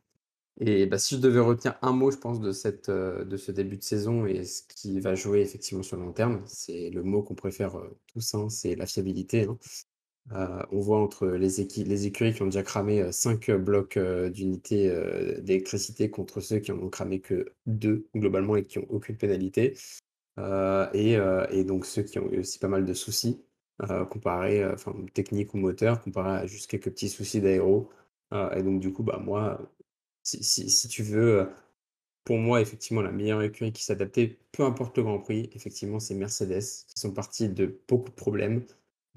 et bah, si je devais retenir un mot, je pense, de ce début de saison et ce qui va jouer effectivement sur le long terme, c'est le mot qu'on préfère, tous, hein, c'est la fiabilité, hein. On voit entre les, les écuries qui ont déjà cramé 5 blocs d'unités d'électricité contre ceux qui en ont cramé que 2 globalement et qui n'ont aucune pénalité. Et, donc ceux qui ont eu aussi pas mal de soucis comparé, enfin technique ou moteur, comparé à juste quelques petits soucis d'aéro. et donc du coup, bah moi, si, si, si tu veux pour moi, effectivement, la meilleure écurie qui s'adaptait, peu importe le Grand Prix, effectivement, c'est Mercedes, qui sont partis de beaucoup de problèmes.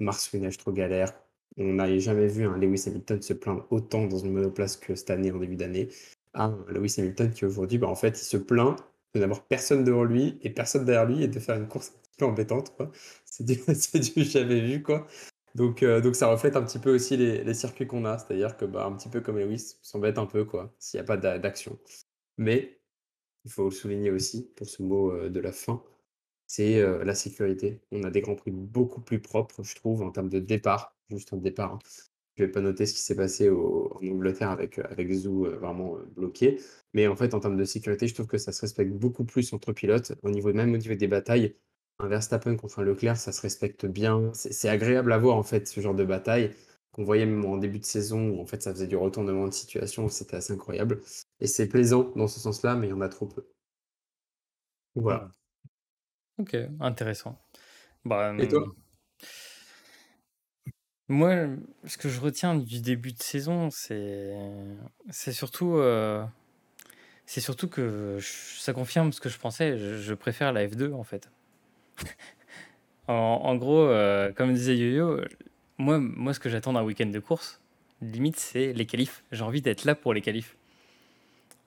Marsouinage trop galère. On n'a jamais vu un Lewis Hamilton se plaindre autant dans une monoplace que cette année, en début d'année. Un Lewis Hamilton qui aujourd'hui, bah, en fait, il se plaint de n'avoir personne devant lui et personne derrière lui et de faire une course un petit peu embêtante. C'est du, du jamais vu. quoi. Donc, euh, donc ça reflète un petit peu aussi les, circuits qu'on a. C'est-à-dire que, bah, un petit peu comme Lewis, s'embête un peu quoi s'il n'y a pas d'action. Mais il faut le souligner aussi pour ce mot de la fin, c'est la sécurité. On a des grands prix beaucoup plus propres, je trouve, en termes de départ, juste en départ. Hein. Je vais pas noter ce qui s'est passé en Angleterre avec, avec Zoo vraiment bloqué. Mais en fait, en termes de sécurité, je trouve que ça se respecte beaucoup plus entre pilotes, au niveau, même au niveau des batailles. Un Verstappen contre un Leclerc, ça se respecte bien. C'est agréable à voir, en fait, ce genre de bataille qu'on voyait même en début de saison, où en fait ça faisait du retournement de situation, c'était assez incroyable. Et c'est plaisant dans ce sens-là, mais il y en a trop peu. Voilà. Ok, intéressant. Bah, Et toi? moi, ce que je retiens du début de saison, c'est c'est surtout euh, c'est surtout que ça confirme ce que je pensais. Je, préfère la F2 en fait. en, gros, euh, comme disait Yo-Yo, moi, moi, ce que j'attends d'un week-end de course, limite, c'est les qualifs. J'ai envie d'être là pour les qualifs.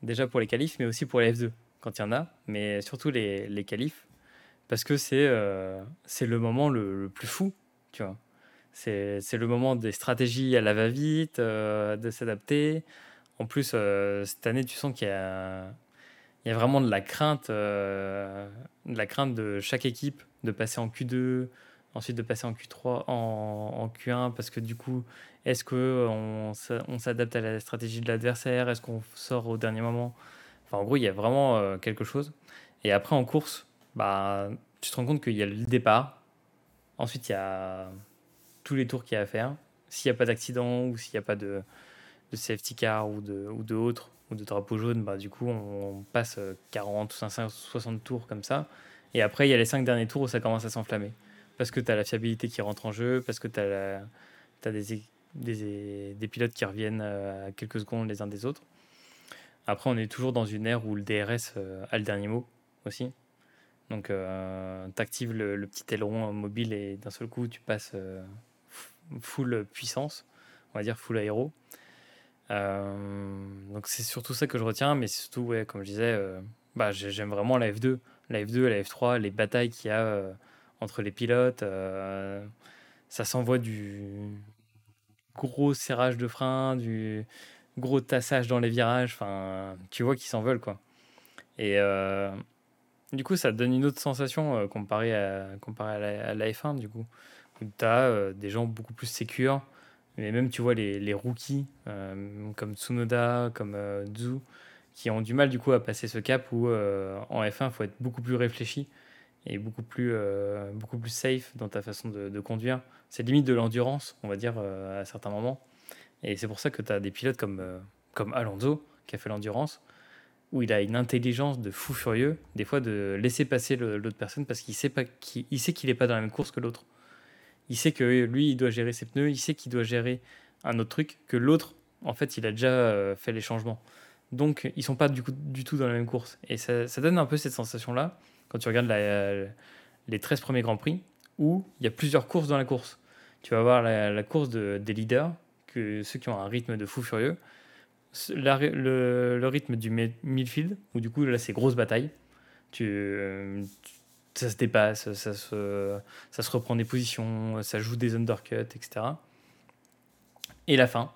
Déjà pour les qualifs, mais aussi pour les F2, quand il y en a, mais surtout les, les qualifs, parce que c'est euh, le moment le, plus fou, tu vois. C'est le moment des stratégies à la va-vite, euh, de s'adapter. En plus, euh, cette année, tu sens qu'il y y a vraiment de la crainte, de la crainte de chaque équipe de passer en Q2, ensuite de passer en Q3, en, Q1, parce que du coup, est-ce qu'on on s'adapte à la stratégie de l'adversaire? Est-ce qu'on sort au dernier moment? Enfin, en gros, il y a vraiment quelque chose. Et après, en course, bah, tu te rends compte qu'il y a le départ. Ensuite, il y a tous les tours qu'il y a à faire. S'il n'y a pas d'accident ou s'il n'y a pas de, de, safety car ou de, ou de autre, ou de drapeau jaune, bah, du coup, on passe 40 ou 60 tours comme ça. Et après, il y a les 5 derniers tours où ça commence à s'enflammer parce que tu as la fiabilité qui rentre en jeu, parce que tu as, as des, des, des, pilotes qui reviennent euh, à quelques secondes les uns des autres. Après, on est toujours dans une ère où le DRS euh, a le dernier mot aussi. Donc, euh, tu actives le, petit aileron mobile et d'un seul coup, tu passes full puissance, on va dire full aéro. donc, c'est surtout ça que je retiens, mais surtout, ouais, comme je disais, bah, j'aime vraiment la F2. La F2, la F3, les batailles qu'il y a entre les pilotes. Euh, ça s'envoie du gros serrage de frein, du gros tassage dans les virages. Enfin, tu vois qu'ils s'en veulent, quoi. Et euh, du coup, ça donne une autre sensation euh, comparé, à, comparé à, la, F1, du coup. Tu as des gens beaucoup plus sécures. Mais même, tu vois, les, les rookies, comme Tsunoda, comme Zhu, qui ont du mal, du coup, à passer ce cap où en F1, il faut être beaucoup plus réfléchi et beaucoup plus, euh, beaucoup plus safe dans ta façon de, conduire. C'est limite de l'endurance, on va dire, euh, à certains moments. Et c'est pour ça que tu as des pilotes comme, euh, comme Alonso, qui a fait l'endurance, où il a une intelligence de fou furieux, des fois de laisser passer l'autre personne parce qu'il sait qu'il n'est pas dans la même course que l'autre. Il sait que lui, il doit gérer ses pneus, il sait qu'il doit gérer un autre truc, que l'autre, en fait, il a déjà fait les changements. Donc, ils sont pas du, tout dans la même course. Et ça, donne un peu cette sensation-là quand tu regardes les 13 premiers Grands Prix, où il y a plusieurs courses dans la course. Tu vas voir la, course de, des leaders, ceux qui ont un rythme de fou furieux, le, rythme du midfield, où du coup là c'est grosse bataille. Tu, ça se dépasse, ça se, ça se reprend des positions, ça joue des undercuts, etc. Et la fin,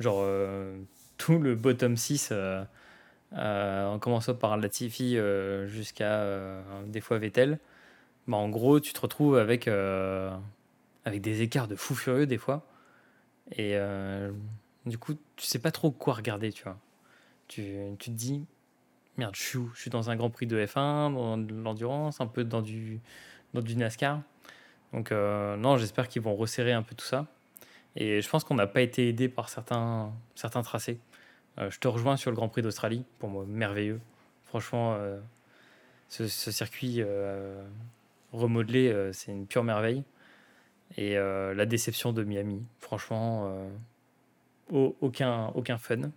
genre euh, tout le bottom 6 euh, en commençant par Latifi euh, jusqu'à euh, des fois Vettel, bah, en gros, tu te retrouves avec, avec des écarts de fou furieux des fois. Et du coup, tu sais pas trop quoi regarder, tu vois. Tu, tu te dis, merde, je suis où? Je suis dans un Grand Prix de F1, dans l'endurance, un peu dans du, dans du NASCAR. Donc, non, j'espère qu'ils vont resserrer un peu tout ça. Et je pense qu'on n'a pas été aidé par certains, certains tracés. Euh, je te rejoins sur le Grand Prix d'Australie, pour moi, merveilleux. Franchement, euh, ce, circuit euh, remodelé, c'est une pure merveille. Et la déception de Miami, franchement, aucun, aucun fun.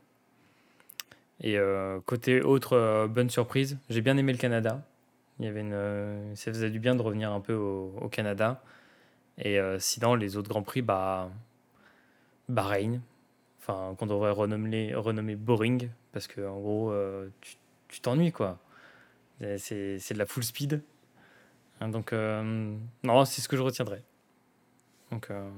Et côté autre bonne surprise, j'ai bien aimé le Canada. Il y avait une, ça faisait du bien de revenir un peu au, Canada. Et sinon, les autres Grands Prix, bah, Bahreïn, enfin, qu'on devrait renommer, renommer Boring, parce que en gros, euh, tu t'ennuies, quoi. C'est de la full speed. Hein, donc, euh, non, c'est ce que je retiendrai. Donc, euh,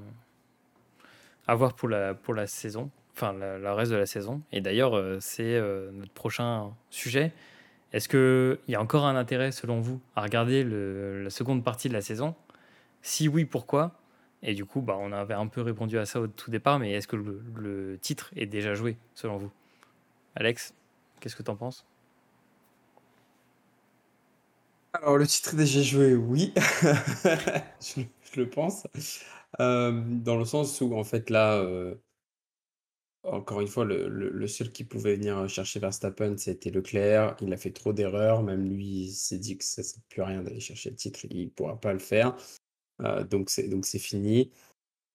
à voir pour la, pour la saison, enfin, la, reste de la saison. Et d'ailleurs, c'est notre prochain sujet. Est-ce qu'il y a encore un intérêt, selon vous, à regarder la seconde partie de la saison? Si oui, pourquoi? Et du coup, bah, on avait un peu répondu à ça au tout départ, mais est-ce que le, titre est déjà joué, selon vous? Alex, qu'est-ce que tu en penses? Alors, le titre est déjà joué, oui, je, le pense. Dans le sens où, en fait, là, encore une fois, le, seul qui pouvait venir chercher Verstappen, c'était Leclerc. Il a fait trop d'erreurs. Même lui, il s'est dit que ça sert plus à rien d'aller chercher le titre. Il ne pourra pas le faire. Donc c'est fini.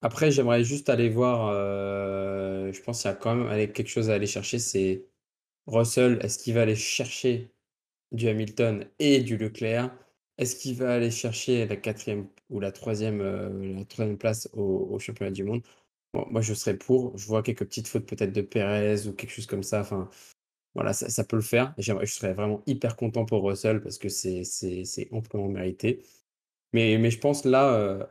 Après, j'aimerais juste aller voir, je pense qu'il y a quand même quelque chose à aller chercher, c'est Russell, est-ce qu'il va aller chercher du Hamilton et du Leclerc? Est-ce qu'il va aller chercher la quatrième ou la troisième euh, la place au championnat du monde? moi je serais pour. Je vois quelques petites fautes peut-être de Perez ou quelque chose comme ça, enfin, voilà, ça peut le faire je serais vraiment hyper content pour Russell parce que c'est c'est c'est amplement mérité. Mais, mais je pense là, euh,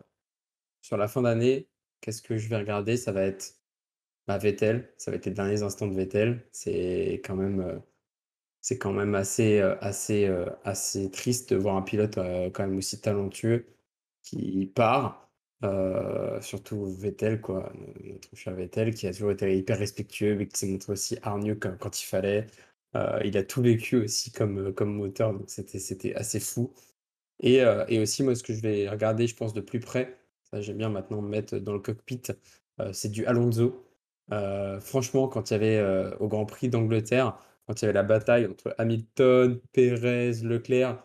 sur la fin d'année, qu'est-ce que je vais regarder? Ça va être Vettel, ça va être les derniers instants de Vettel. C'est quand même, euh, c'est quand même assez, euh, assez, assez triste de voir un pilote quand même aussi talentueux qui part. surtout Vettel, quoi, notre cher Vettel, qui a toujours été hyper respectueux, mais qui s'est montré aussi hargneux quand, quand il fallait. il a tout vécu aussi comme, comme moteur, donc c'était, assez fou. Et, euh, et aussi, moi, ce que je vais regarder, je pense, de plus près, ça j'aime bien maintenant me mettre dans le cockpit, euh, c'est du Alonso. Euh, franchement, quand il y avait au Grand Prix d'Angleterre, quand il y avait la bataille entre Hamilton, Perez, Leclerc,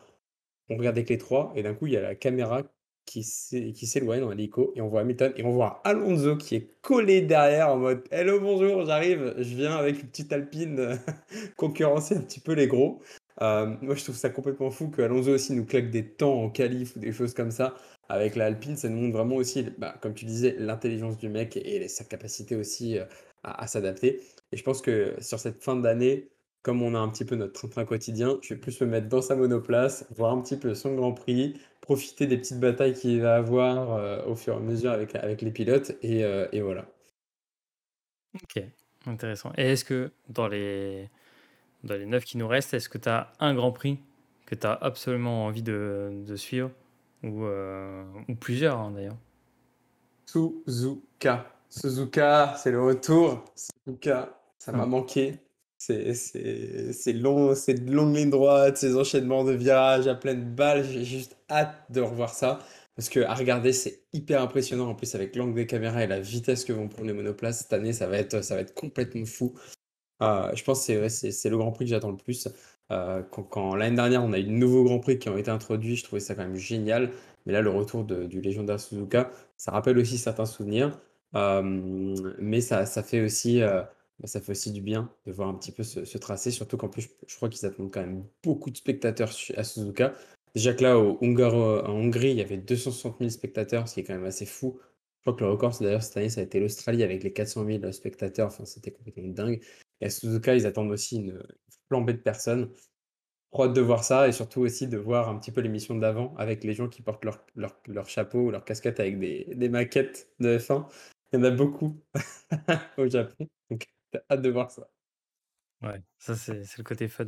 on regardait que les trois, et d'un coup, il y a la caméra qui s'éloigne dans l'hélico, et on voit Hamilton, et on voit Alonso qui est collé derrière en mode Hello, bonjour, j'arrive, je viens avec une petite Alpine concurrencer un petit peu les gros. Euh, moi, je trouve ça complètement fou que Alonso aussi nous claque des temps en qualif ou des choses comme ça. Avec la Alpine, ça nous montre vraiment aussi, bah, comme tu disais, l'intelligence du mec et, sa capacité aussi euh, à, s'adapter. Et je pense que sur cette fin d'année, comme on a un petit peu notre train-train quotidien, je vais plus me mettre dans sa monoplace, voir un petit peu son Grand Prix, profiter des petites batailles qu'il va avoir euh, au fur et à mesure avec, avec les pilotes, et, et voilà. Ok, intéressant. Et est-ce que dans les dans les neuf qui nous restent, est-ce que tu as un Grand Prix que tu as absolument envie de, de suivre? Ou, euh, ou plusieurs hein, d'ailleurs Suzuka. Suzuka, c'est le retour. Suzuka, ça m'a manqué. C'est long, c'est de longues lignes droites, ces enchaînements de virages à pleine balle. J'ai juste hâte de revoir ça. Parce que à regarder, c'est hyper impressionnant. En plus, avec l'angle des caméras et la vitesse que vont prendre les monoplaces cette année, ça va être, ça va être complètement fou. Ah, je pense que c'est c'est le Grand Prix que j'attends le plus. Euh, quand l'année dernière, on a eu de nouveaux Grands Prix qui ont été introduits, je trouvais ça quand même génial. Mais là, le retour du Légendaire Suzuka, ça rappelle aussi certains souvenirs. Euh, mais ça ça fait aussi, euh, bah, ça fait aussi du bien de voir un petit peu ce tracé, surtout qu'en plus, je crois qu'ils attendent quand même beaucoup de spectateurs à Suzuka. Déjà que là, au en Hongrie, il y avait 260 000 spectateurs, ce qui est quand même assez fou. Je crois que le record, d'ailleurs cette année, ça a été l'Australie avec les 400 000 spectateurs. Enfin, c'était complètement dingue. Et à Suzuka, ils attendent aussi une flambée de personnes. Trop hâte de voir ça et surtout aussi de voir un petit peu l'émission d'avant avec les gens qui portent leur, leur, chapeau ou leur casquette avec des, des, maquettes de F1. Il y en a beaucoup au Japon. Hâte de voir ça. Ouais, ça, c'est le côté fun.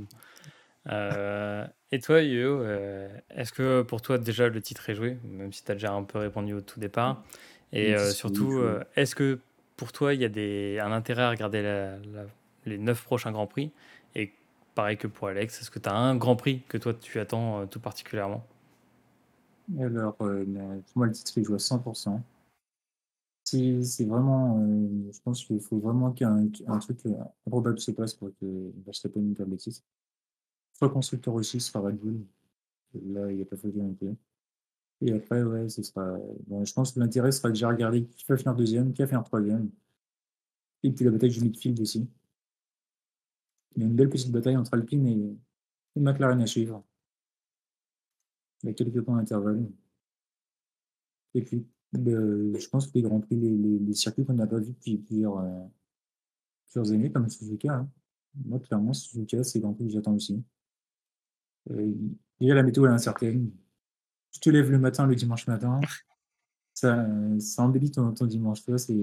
Euh, et toi, Yo, euh, est-ce que pour toi, déjà, le titre est joué, même si tu as déjà un peu répondu au tout départ Et euh, surtout, est-ce que pour toi, il y a des, un intérêt à regarder la, les neuf prochains Grands Prix? Et pareil que pour Alex, est-ce que tu as un Grand Prix que toi tu attends tout particulièrement? Alors, euh, moi le titre il joue à 100%. C'est vraiment, euh, je pense qu'il faut vraiment qu'un un truc euh, improbable se passe pour que Verstappen perde le titre. Soit constructeur aussi, ce sera Red Bull. Là, il n'y a pas photo non plus. Et après, ouais, ce sera. Bon, je pense que l'intérêt sera déjà regarder qui va finir deuxième, qui va finir troisième. Et puis la bataille du midfield aussi. Il y a une belle petite bataille entre Alpine et, et McLaren à suivre. Il y a quelques points d'intervalle. Et puis, le- je pense que les Grands Prix, les, les- les circuits qu'on n'a pas vus depuis plusieurs, euh, plusieurs années, comme Suzuka. hein. Moi, clairement, Suzuka, c'est les Grands Prix que j'attends aussi. Euh, déjà, la météo est incertaine. Tu te lèves le matin, le dimanche matin, ça, ça embellit ton, ton dimanche. C'est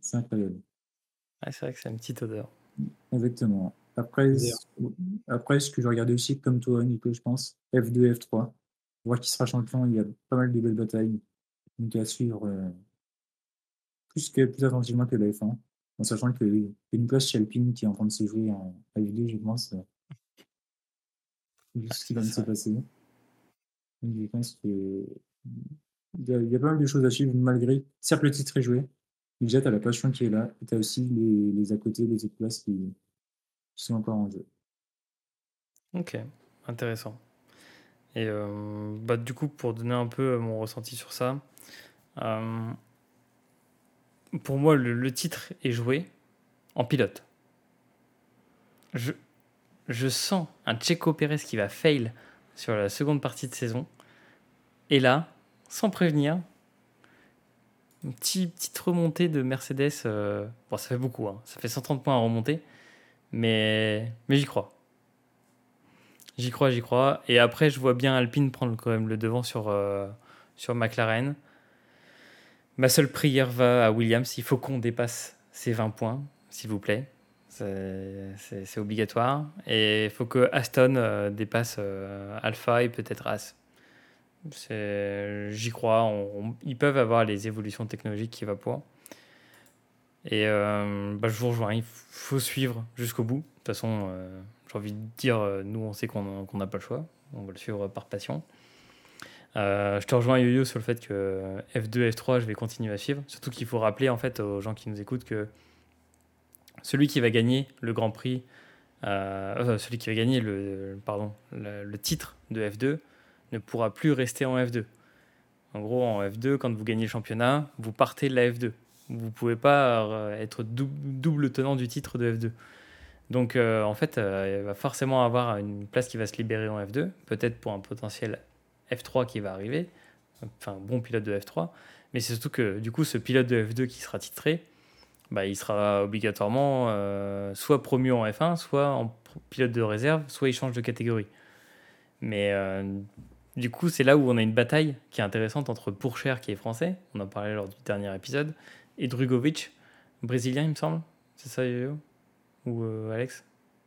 c'est incroyable. C'est vrai que c'est une petite odeur. Exactement. Après, après, ce que je regardais aussi, comme toi, Nico, je pense, F2, F3. Voir qui sera champion, il y a pas mal de belles batailles. Donc à suivre euh, plus, que, plus attentivement que la F1. En sachant qu'il y a une place chez Alpine qui est en train de se jouer en F2, je pense. euh, vu ce qui c'est se passer. Donc, je pense que il y, a, il y a pas mal de choses à suivre malgré. Certes, le titre est joué. mais Déjà, tu as la passion qui est là. Et tu as aussi les, les à côté, les autres places qui, qui sont encore en jeu. Ok, intéressant. Et euh, bah, du coup, pour donner un peu mon ressenti sur ça, euh, pour moi, le, titre est joué en pilote. Je, je sens un Checo Pérez qui va fail sur la seconde partie de saison. Et là, sans prévenir, une petite, remontée de Mercedes. euh, bon, ça fait beaucoup, hein, ça fait 130 points à remonter. Mais, mais j'y crois. J'y crois, j'y crois. Et après, je vois bien Alpine prendre quand même le devant sur, euh, McLaren. Ma seule prière va à Williams. Il faut qu'on dépasse ces 20 points, s'il vous plaît. C'est obligatoire. Et il faut que Aston euh, dépasse euh, Alpha et peut-être As. J'y crois. Ils peuvent avoir les évolutions technologiques qui va pour. Et bah, je vous rejoins. Il faut suivre jusqu'au bout. De toute façon, j'ai envie de dire, euh, nous, on sait qu'on n'a pas le choix. On va le suivre par passion. Euh, je te rejoins, Yo-Yo, sur le fait que F2, F3, je vais continuer à suivre. Surtout qu'il faut rappeler en fait aux gens qui nous écoutent que celui qui va gagner le Grand Prix, euh, euh, celui qui va gagner le, pardon, le, titre de F2 ne pourra plus rester en F2. En gros, en F2, quand vous gagnez le championnat, vous partez de la F2. Vous ne pouvez pas euh, être dou- double tenant du titre de F2. Donc, euh, en fait, euh, il va forcément avoir une place qui va se libérer en F2, peut-être pour un potentiel F3 qui va arriver, enfin, bon pilote de F3. Mais c'est surtout que, du coup, ce pilote de F2 qui sera titré, bah, il sera obligatoirement euh, soit promu en F1, soit en pilote de réserve, soit il change de catégorie. Mais du coup, c'est là où on a une bataille qui est intéressante entre Pourcher, qui est français, on en parlait lors du dernier épisode, et Drugovic, brésilien, il me semble. C'est ça, Yo-Yo? Ou euh, Alex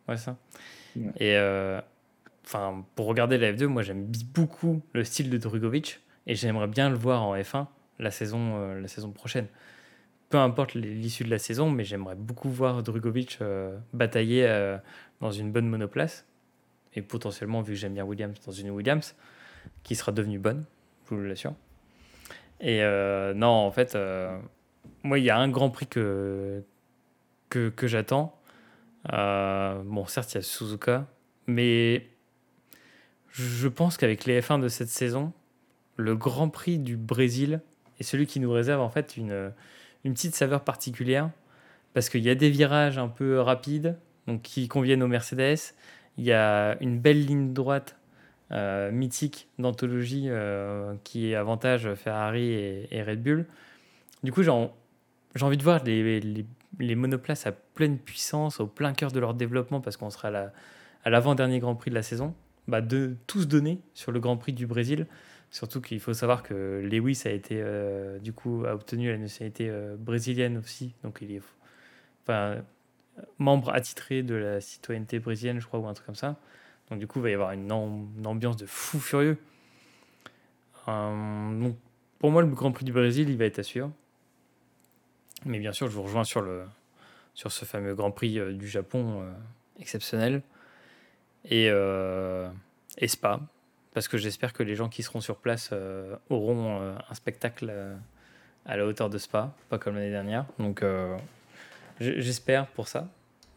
Ouais, ça. Ouais. Et euh, enfin, pour regarder la F2, moi j'aime beaucoup le style de Drugovic et j'aimerais bien le voir en F1 la saison, euh, la saison prochaine. Peu importe l'issue de la saison, mais j'aimerais beaucoup voir Drugovic euh, batailler euh, dans une bonne monoplace et potentiellement, vu que j'aime bien Williams, dans une Williams qui sera devenue bonne, je vous l'assure. Et non, en fait, moi, il y a un grand prix que, que, que j'attends. Euh, bon, certes, il y a Suzuka, mais je pense qu'avec les F1 de cette saison, le Grand Prix du Brésil est celui qui nous réserve en fait une, une petite saveur particulière parce qu'il y a des virages un peu rapides donc qui conviennent aux Mercedes. Il y a une belle ligne droite euh, mythique d'anthologie euh, qui avantage Ferrari et, Red Bull. Du coup, j'ai en- j'ai envie de voir les, les monoplaces à pleine puissance, au plein cœur de leur développement, parce qu'on sera à la- à l'avant-dernier Grand Prix de la saison, bah, de tous donner sur le Grand Prix du Brésil. Surtout qu'il faut savoir que Lewis a été euh, du coup a obtenu la nationalité euh, brésilienne aussi, donc il est enfin membre attitré de la citoyenneté brésilienne, je crois, ou un truc comme ça. Donc du coup, il va y avoir une ambiance de fou furieux. Euh, donc, pour moi, le Grand Prix du Brésil, il va être à suivre. Mais bien sûr, je vous rejoins sur, le, sur ce fameux Grand Prix euh, du Japon euh, exceptionnel. Et, euh, et Spa, parce que j'espère que les gens qui seront sur place auront un spectacle à la hauteur de Spa, pas comme l'année dernière. Donc j'espère pour ça.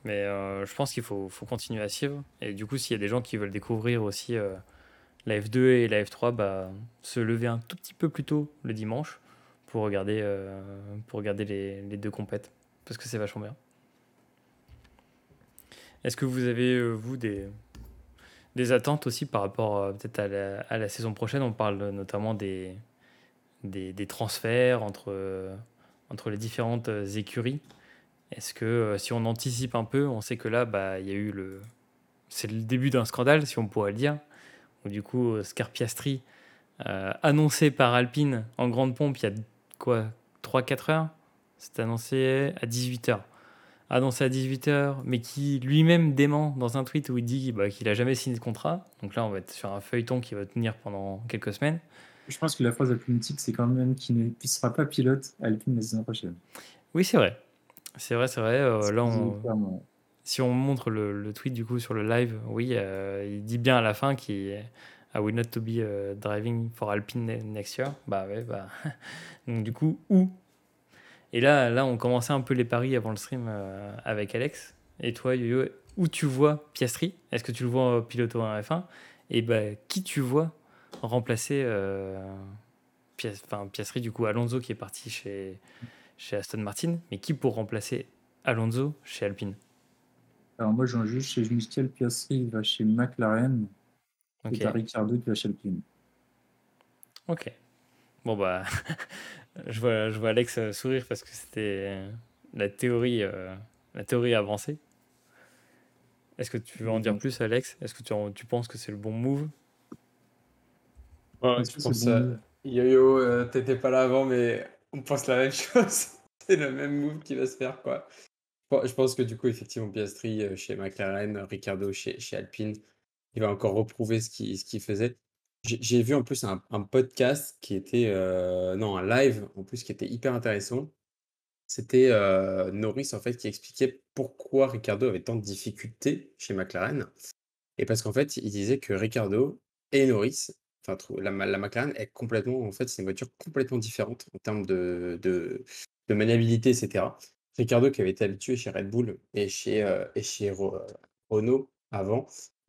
Mais je pense qu'il faut, faut, continuer à suivre. Et du coup, s'il y a des gens qui veulent découvrir aussi la F2 et la F3, bah, se lever un tout petit peu plus tôt le dimanche pour regarder, pour regarder les, les deux compètes. Parce que c'est vachement bien. Est-ce que vous avez, vous, des, des attentes aussi par rapport peut-être à la, à la, saison prochaine? On parle notamment des, des, des transferts entre, entre les différentes écuries. Est-ce que euh, si on anticipe un peu, on sait que là, bah, il y a eu le. C'est le début d'un scandale, si on pourrait le dire. Où du coup, euh, Scarpiastri, euh, annoncé par Alpine en grande pompe il y a quoi 3-4 heures? C'est annoncé à 18h. Annoncé à 18h, mais qui lui-même dément dans un tweet où il dit bah, qu'il a jamais signé de contrat. Donc là, on va être sur un feuilleton qui va tenir pendant quelques semaines. Je pense que la phrase la plus mythique, c'est quand même qu'il ne sera pas pilote à Alpine la saison prochaine. Oui, c'est vrai. C'est vrai, c'est vrai. Euh, là, si on montre le, tweet du coup sur le live, oui, euh, il dit bien à la fin qu'il I will not to be uh, driving for Alpine next year. Bah ouais, bah. Donc du coup, où? Et là, là, on commençait un peu les paris avant le stream euh, avec Alex. Et toi, Yo-Yo, où tu vois Piastri? Est-ce que tu le vois piloter en F1 Et bah, qui tu vois remplacer Piastri, du coup, Alonso qui est parti chez chez Aston Martin, mais qui pour remplacer Alonso chez Alpine? Alors moi j'en juge chez Michel Piastri, va chez McLaren, et t'as Ricciardo qui va chez Alpine. Ok. Bon bah, je, vois, je vois Alex euh, sourire parce que c'était la théorie, euh, la théorie avancée. Est-ce que tu veux en dire plus, Alex? Est-ce que tu, tu, penses que c'est le bon move? Ouais, je pense bon Yo-Yo, euh, t'étais pas là avant, mais on pense la même chose. c'est le même move qui va se faire, quoi. Je pense que du coup, effectivement, Piastri euh, chez McLaren, Ricardo chez, chez Alpine, il va encore reprouver ce qu'il ce faisait. J'ai vu en plus un, podcast qui était, euh, non, un live en plus qui était hyper intéressant. C'était euh, Norris en fait qui expliquait pourquoi Ricardo avait tant de difficultés chez McLaren. Et parce qu'en fait, il disait que Ricardo et Norris Enfin, la, la McLaren est complètement, en fait, c'est une voiture complètement différente en termes de, de, de maniabilité, etc. Ricardo, qui avait été habitué chez Red Bull et chez, euh, et chez Renault avant,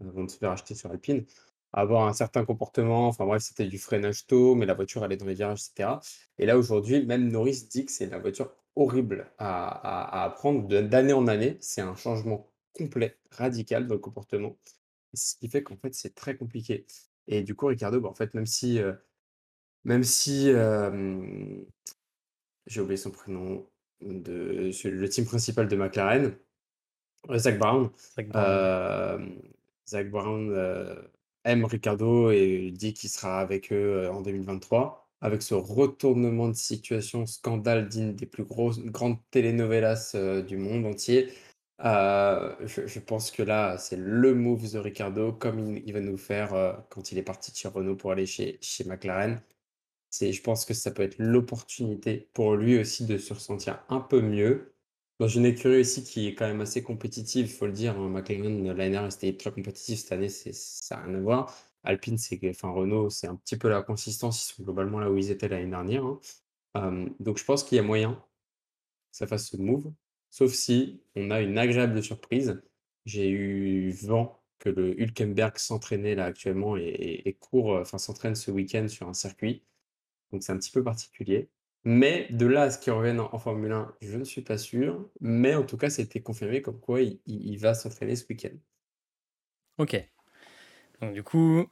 avant de se faire acheter sur Alpine, avoir un certain comportement, enfin bref, c'était du freinage tôt, mais la voiture allait dans les virages, etc. Et là, aujourd'hui, même Norris dit que c'est la voiture horrible à, à, à apprendre d'année en année. C'est un changement complet, radical dans le comportement. Et ce qui fait qu'en fait, c'est très compliqué. Et du coup, Ricardo, bah, en fait, même si, même si j'ai oublié son prénom, de, le team principal de McLaren, Zach Brown, Zach Brown, aime Ricardo et dit qu'il sera avec eux en 2023. Avec ce retournement de situation, scandale digne des plus grosses, grandes telenovelas du monde entier, euh, je, pense que là, c'est le move de Ricardo, comme il, va nous faire euh, quand il est parti de chez Renault pour aller chez, chez McLaren. Je pense que ça peut être l'opportunité pour lui aussi de se ressentir un peu mieux. Dans une écurie aussi qui est quand même assez compétitive, il faut le dire. Hein, McLaren, l'année dernière, c'était très compétitif. Cette année, ça n'a rien à voir. Alpine, c'est, enfin Renault, c'est un petit peu la consistance. Ils sont globalement là où ils étaient l'année dernière. Hein. Euh, donc je pense qu'il y a moyen que ça fasse ce move. Sauf si on a une agréable surprise. J'ai eu vent que le Hülkenberg s'entraînait là actuellement et, court, enfin s'entraîne ce week-end sur un circuit. Donc c'est un petit peu particulier. Mais de là à ce qu'il revienne en, Formule 1, je ne suis pas sûr. Mais en tout cas, c'était confirmé comme quoi il, va s'entraîner ce week-end. Ok. Donc du coup,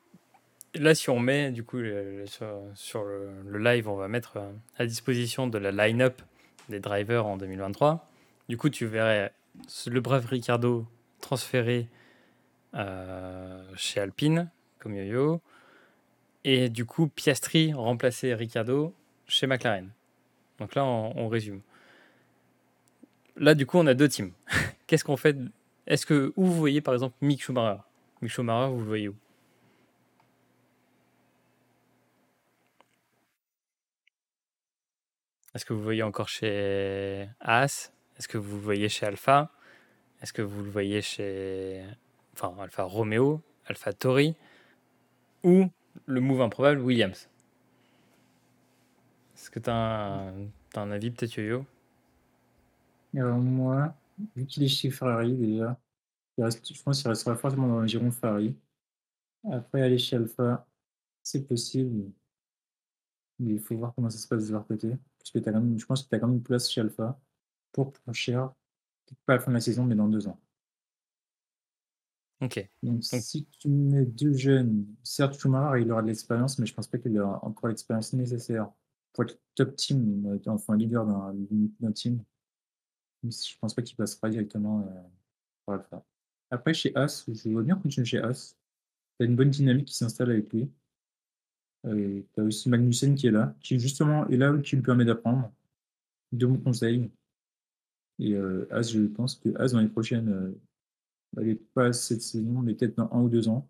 là, si on met du coup sur, le, live, on va mettre à disposition de la line-up des drivers en 2023. Du coup, tu verrais le brave Ricardo transféré euh, chez Alpine, comme yo-yo. Et du coup, Piastri remplacé Ricardo chez McLaren. Donc là, on, résume. Là, du coup, on a deux teams. Qu'est-ce qu'on fait Est-ce que où vous voyez par exemple Mick Schumacher? Mick Schumacher, vous le voyez où? Est-ce que vous voyez encore chez Haas? Est-ce que vous le voyez chez Alpha? Est-ce que vous le voyez chez Alpha Romeo, Alpha Tori? Ou le move improbable Williams? Est-ce que tu as T'as un avis peut-être, Yo-Yo? Alors moi, vu qu'il est chez Ferrari déjà, il reste, je pense qu'il restera forcément dans le giron Ferrari. Après, aller chez Alpha, c'est possible. Mais il faut voir comment ça se passe de leur côté. Parce que as quand même, je pense que tu as quand même une place chez Alpha pour plus cher. Pas à la fin de la saison, mais dans deux ans. Ok. Donc, si tu mets deux jeunes, certes, Schumacher, il aura de l'expérience, mais je pense pas qu'il aura encore l'expérience nécessaire pour être top team, enfin leader d'un team. Je pense pas qu'il passera directement euh, pour Alpha. Après, chez As, je vois bien continuer chez As. Tu as une bonne dynamique qui s'installe avec lui. Euh, tu as aussi Magnussen qui est là, qui justement est là qui lui permet d'apprendre. De bons conseils. Et euh, As, je pense que As, dans les prochaines, euh, pas cette saison, mais peut-être dans un ou deux ans,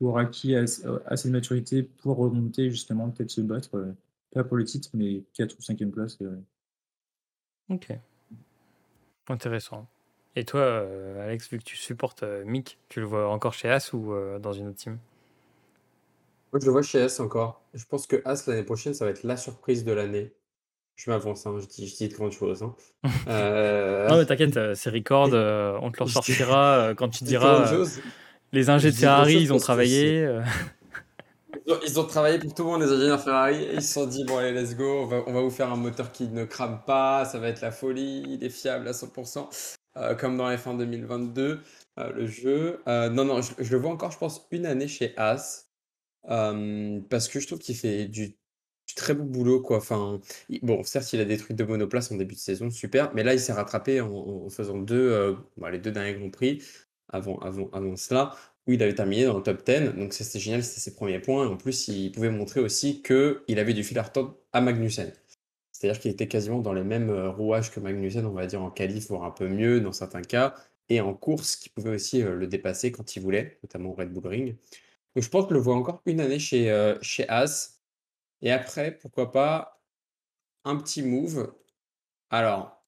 aura acquis assez, de maturité pour remonter, justement, peut-être se battre, pas pour le titre, mais 4 ou 5e place. Euh. Ok. Intéressant. Et toi, euh, Alex, vu que tu supportes euh, Mick, tu le vois encore chez As ou euh, dans une autre team? Moi, je le vois chez As encore. Je pense que As, l'année prochaine, ça va être la surprise de l'année. Je m'avance, hein, je, dis, je dis de grandes choses. Hein. non, mais t'inquiète, c'est record, on te le sortira quand tu diras. les ingés de Ferrari, ils ont travaillé. Ils ont travaillé pour tout le monde, les ingénieurs Ferrari, ils se sont dit, bon allez, let's go, on va, on va vous faire un moteur qui ne crame pas, ça va être la folie, il est fiable à 100%, euh, comme dans F1 2022, euh, le jeu. Euh, non, non, je, le vois encore, je pense, une année chez As, parce que je trouve qu'il fait du, très beau boulot, quoi. Enfin, bon, certes, il a détruit deux monoplaces en début de saison, super, mais là, il s'est rattrapé en, faisant deux, bah, les deux derniers Grands Prix avant, avant, avant cela où il avait terminé dans le top 10. Donc c'était génial, c'était ses premiers points. Et en plus, il pouvait montrer aussi qu'il avait du fil à retordre à Magnussen. C'est-à-dire qu'il était quasiment dans les mêmes euh, rouages que Magnussen, on va dire en qualif, voire un peu mieux dans certains cas. Et en course, qui pouvait aussi euh, le dépasser quand il voulait, notamment au Red Bull Ring. Donc je pense que le voit encore une année chez, euh, chez As. Et après, pourquoi pas un petit move. Alors,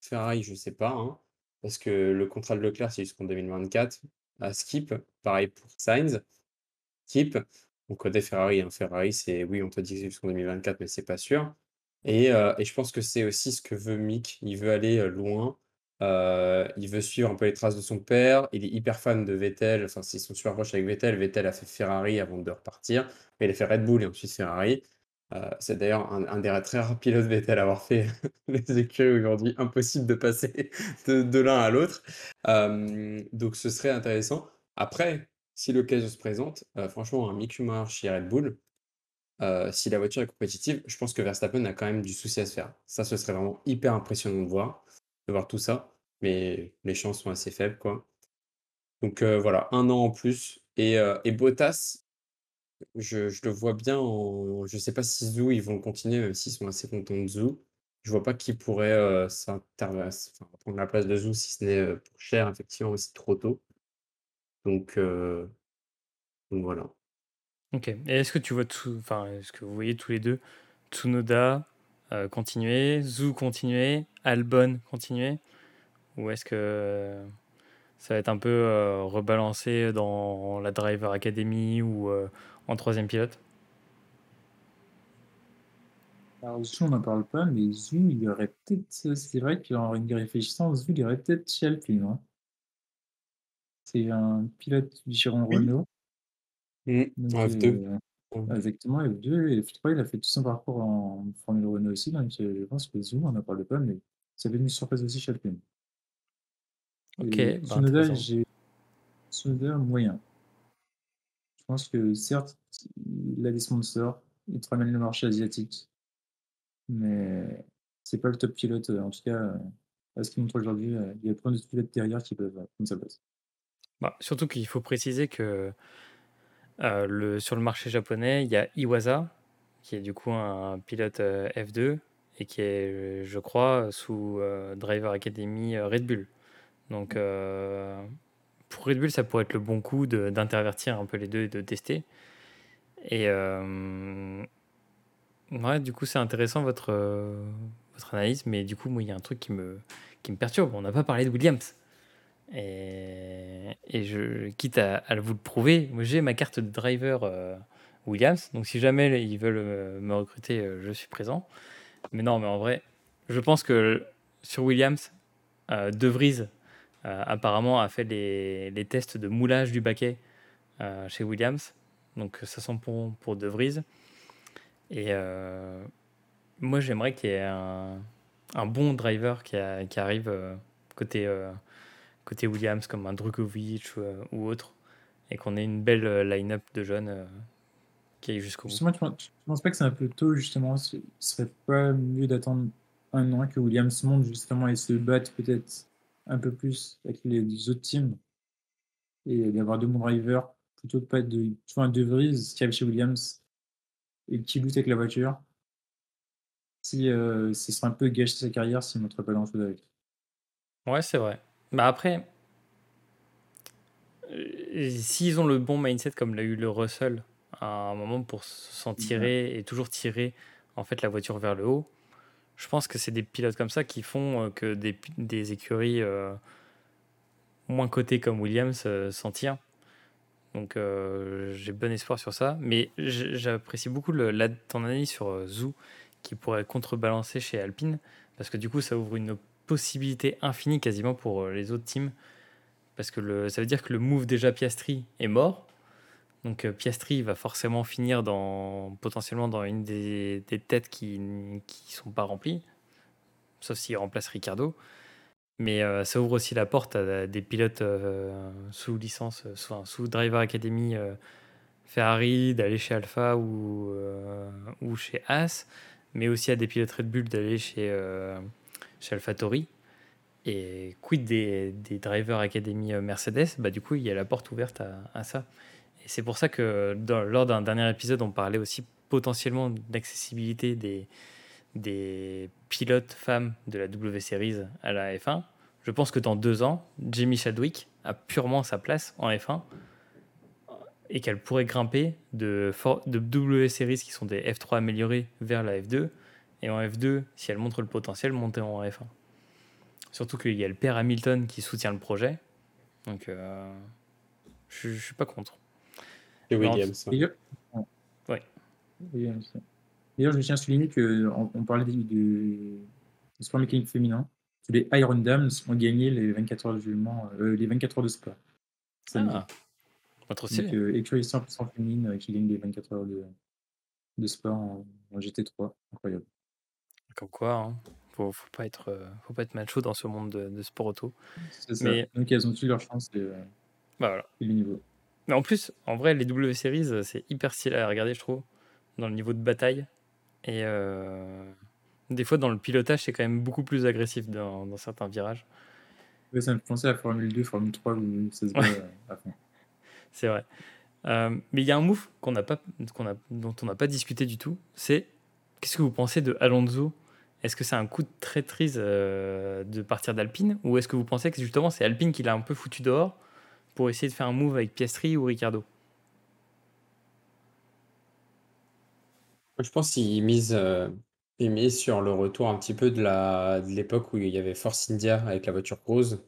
Ferrari, je sais pas, hein, parce que le contrat de Leclerc, c'est jusqu'en 2024 à Skip. Pareil pour Sainz. Skip. Donc côté Ferrari, hein, Ferrari, c'est oui, on te dit jusqu'en 2024, mais c'est pas sûr. Et, euh, et, je pense que c'est aussi ce que veut Mick. Il veut aller euh, loin. Euh, il veut suivre un peu les traces de son père. Il est hyper fan de Vettel. Enfin, ils sont super proches avec Vettel. Vettel a fait Ferrari avant de repartir. Mais il a fait Red Bull et ensuite Ferrari. Euh, c'est d'ailleurs un, des très rares pilotes Vettel à avoir fait les écuries aujourd'hui. Impossible de passer de, l'un à l'autre. Euh, donc ce serait intéressant. Après, si l'occasion se présente, euh, franchement, un Mick Schumacher chez Red Bull, si la voiture est compétitive, je pense que Verstappen a quand même du souci à se faire. Ça, ce serait vraiment hyper impressionnant de voir, de voir tout ça. Mais les chances sont assez faibles, quoi. Donc voilà, un an en plus. Et, et Bottas, je, le vois bien en. Je sais pas si Zou, ils vont continuer, même s'ils sont assez contents de Zou. Je vois pas qui pourrait euh, prendre la place de Zou, si ce n'est euh, pour cher, effectivement, aussi trop tôt. Donc, euh, donc voilà. Ok. Et est-ce que tu vois tout, enfin, est-ce que vous voyez tous les deux Tsunoda continuer, Zou continuer, Albon continuer, ou est-ce que ça va être un peu rebalancé dans la Driver Academy ou en troisième pilote Alors, Zou, on n'en parle pas, mais Zou, il y aurait peut-être. C'est vrai qu'en y réfléchissant, Zou, il y aurait peut-être chez Alpine. Hein. C'est un pilote du Giron Renault. Mmh, F2. Euh, exactement, F2. Et F3, il a fait tout son parcours en Formule Renault aussi. Donc, euh, je pense que Zou, on n'en parle pas, mais ça fait une surprise aussi chez Alpine. Ok. Bah, j'ai. Tsunoda, moyen. Pense que certes, il a des sponsors, il te ramène le marché asiatique, mais c'est pas le top pilote. En tout cas, à ce qu'il montre aujourd'hui, euh, il y a plein de pilotes derrière qui peuvent comme ça passe. Bah, surtout qu'il faut préciser que euh, le, sur le marché japonais, il y a Iwasa, qui est du coup un pilote euh, F2 et qui est, je crois, sous Driver Academy Red Bull. Donc, pour Red Bull, ça pourrait être le bon coup d'intervertir un peu les deux et de tester. Et euh, ouais, du coup, c'est intéressant votre, euh, votre analyse, mais du coup, moi, il y a un truc qui me, qui me perturbe. On n'a pas parlé de Williams. Et, et je quitte à, vous le prouver, moi j'ai ma carte de driver euh, Williams, donc si jamais ils veulent me recruter, je suis présent. Mais non, mais en vrai, je pense que sur Williams, De Vries apparemment a fait les, les tests de moulage du baquet euh, chez Williams. Donc ça sent bon pour De Vries. Et euh, moi, j'aimerais qu'il y ait un, un bon driver qui, arrive euh, côté, euh, côté Williams, comme un Drukovic ou, euh, autre, et qu'on ait une belle euh, line-up de jeunes euh, qui aille jusqu'au bout. Justement, tu penses pas que c'est un peu tôt, justement, ce serait pas mieux d'attendre un an que Williams monte, justement, et se batte peut-être un peu plus avec les autres teams, et d'avoir deux bons drivers, plutôt que pas de, tu vois, un De Vries qui arrive chez Williams, et qui lutte avec la voiture, si euh, ce serait un peu gâcher sa carrière s'il ne montrait pas grand-chose avec. Ouais, c'est vrai. Bah après, euh, s'ils ont le bon mindset comme l'a eu le Russell à un moment pour s'en tirer et toujours tirer en fait la voiture vers le haut, je pense que c'est des pilotes comme ça qui font euh, que des, écuries euh, moins cotées comme Williams euh, s'en tirent. Donc j'ai bon espoir sur ça. Mais j'apprécie beaucoup ton analyse sur Zou qui pourrait contrebalancer chez Alpine parce que du coup ça ouvre une possibilité infinie quasiment pour les autres teams parce que ça veut dire que le move déjà Piastri est mort. Donc euh, Piastri va forcément finir dans, potentiellement dans une des, têtes qui ne sont pas remplies, sauf s'il remplace Ricardo. Mais euh, ça ouvre aussi la porte à des pilotes euh, sous licence, sous, sous Driver Academy Ferrari, d'aller chez Alpha ou, ou chez As, mais aussi à des pilotes Red Bull d'aller chez, chez AlphaTauri. Et quid des, Driver Academy Mercedes? Bah, Du coup, il y a la porte ouverte à, à ça. Et c'est pour ça que lors d'un dernier épisode, on parlait aussi potentiellement d'accessibilité des, des pilotes femmes de la W Series à la F1. Je pense que dans deux ans, Jamie Chadwick a purement sa place en F1 et qu'elle pourrait grimper de W Series qui sont des F3 améliorés vers la F2 et en F2, si elle montre le potentiel, monter en F1. Surtout qu'il y a le père Hamilton qui soutient le projet. Donc, euh, je ne suis pas contre. Et Williams. D'ailleurs, Ouais. Je tiens à souligner qu'on on parlait du, du, du sport mécanique féminin. que Les Iron Dames ont gagné les 24 heures de jugement, euh, les 24 heures de sport. samedi. Ah, pas trop Donc, stylé. euh, écurie 100% féminine euh, qui gagne les 24 heures de, de sport en, en GT3. Incroyable. Comme quoi, hein. faut, faut, pas être, euh, faut pas être macho dans ce monde de, de sport auto. C'est ça. Mais- Donc, elles ont eu leur chance et, euh, Bah, voilà. et le niveau. Mais en plus, en vrai, les W Series, euh, c'est hyper stylé à regarder, je trouve, dans le niveau de bataille. Et euh, des fois, dans le pilotage, c'est quand même beaucoup plus agressif dans, dans certains virages. Ouais, ça me fait penser à Formule 2, Formule 3 où ça se bat Ouais. à fond. C'est vrai. Euh, mais il y a un move qu'on n'a pas, qu'on a, dont on n'a pas discuté du tout. C'est qu'est-ce que vous pensez de Alonso? Est-ce que c'est un coup de traîtrise euh, de partir d'Alpine? Ou est-ce que vous pensez que justement c'est Alpine qui l'a un peu foutu dehors pour essayer de faire un move avec Piastri ou Ricardo Je pense qu'il mise, euh, mise sur le retour un petit peu de la, de l'époque où il y avait Force India avec la voiture rose.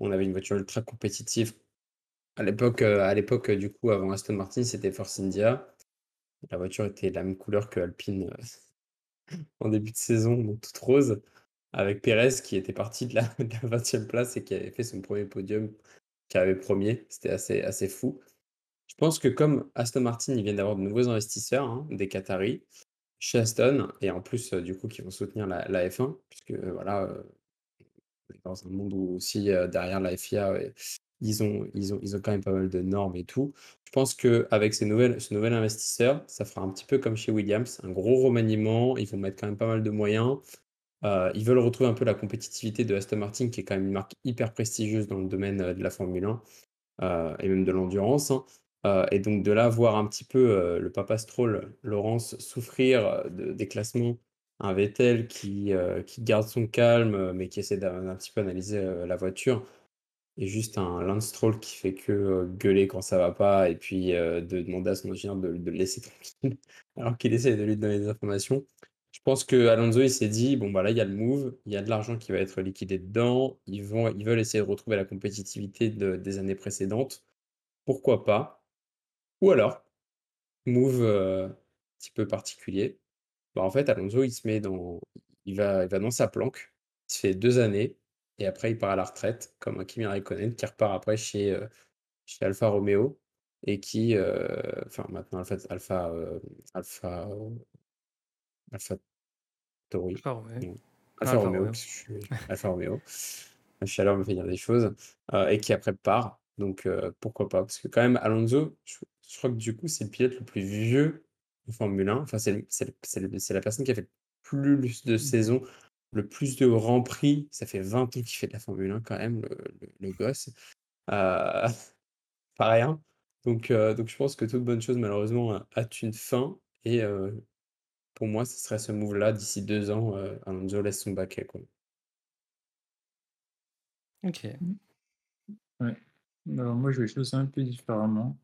On avait une voiture ultra compétitive. À l'époque, euh, à du coup, avant Aston Martin, c'était Force India. La voiture était la même couleur que Alpine euh, en début de saison, toute rose, avec Pérez qui était parti de la, de la 20e place et qui avait fait son premier podium, qui avait premier. C'était assez, assez fou. Je pense que comme Aston Martin, ils viennent d'avoir de nouveaux investisseurs, hein, des Qataris, chez Aston, et en plus, euh, du coup, qui vont soutenir la, la F1, puisque euh, voilà, euh, dans un monde où aussi derrière la FIA, ils ont, ils ont, ils ont quand même pas mal de normes et tout. Je pense qu'avec ce nouvel investisseur, ça fera un petit peu comme chez Williams, un gros remaniement. Ils vont mettre quand même pas mal de moyens. Euh, ils veulent retrouver un peu la compétitivité de Aston Martin, qui est quand même une marque hyper prestigieuse dans le domaine euh, de la Formule 1 euh, et même de l'endurance. hein. Et donc de là, voir un petit peu le papa Stroll, Laurence, souffrir de- des classements, un Vettel qui, garde son calme, mais qui essaie d'un un petit peu analyser la voiture, et juste un Lance Stroll qui fait que gueuler quand ça va pas, et puis de demander à son ingénieur de, de le laisser tranquille, alors qu'il essaie de lui donner des informations. Je pense que Alonso, il s'est dit, bon, bah là, il y a le move, il y a de l'argent qui va être liquidé dedans, ils vont, ils veulent essayer de retrouver la compétitivité de- des années précédentes. Pourquoi pas? Ou alors, move euh, un petit peu particulier, bah, en fait, Alonso, il se met dans il va il va dans sa planque, il se fait 2 années et après il part à la retraite comme un Kimi Raikkonen qui repart après chez, heu, chez Alfa Romeo et qui, heu, enfin maintenant Alpha Alpha, heu, Alpha, AlphaTauri, Alfa Romeo. Alfa Alfa Romeo, Alfa Romeo. La chaleur me fait dire des choses, heu et qui après part donc heu, pourquoi pas? Parce que quand même Alonso, je je crois que du coup, c'est le pilote le plus vieux en Formule 1. Enfin, c'est la personne qui a fait le plus de saisons, le plus de grands prix. Ça fait 20 ans qu'il fait de la Formule 1 quand même, le le le gosse. Heu, pas rien. Donc donc je pense que toute bonne chose malheureusement a a une fin et pour moi, ce serait ce move-là d'ici 2 ans, heu, Alonso laisse son baquet, quoi. OK. Ouais. Alors moi, je vais choses un peu différemment.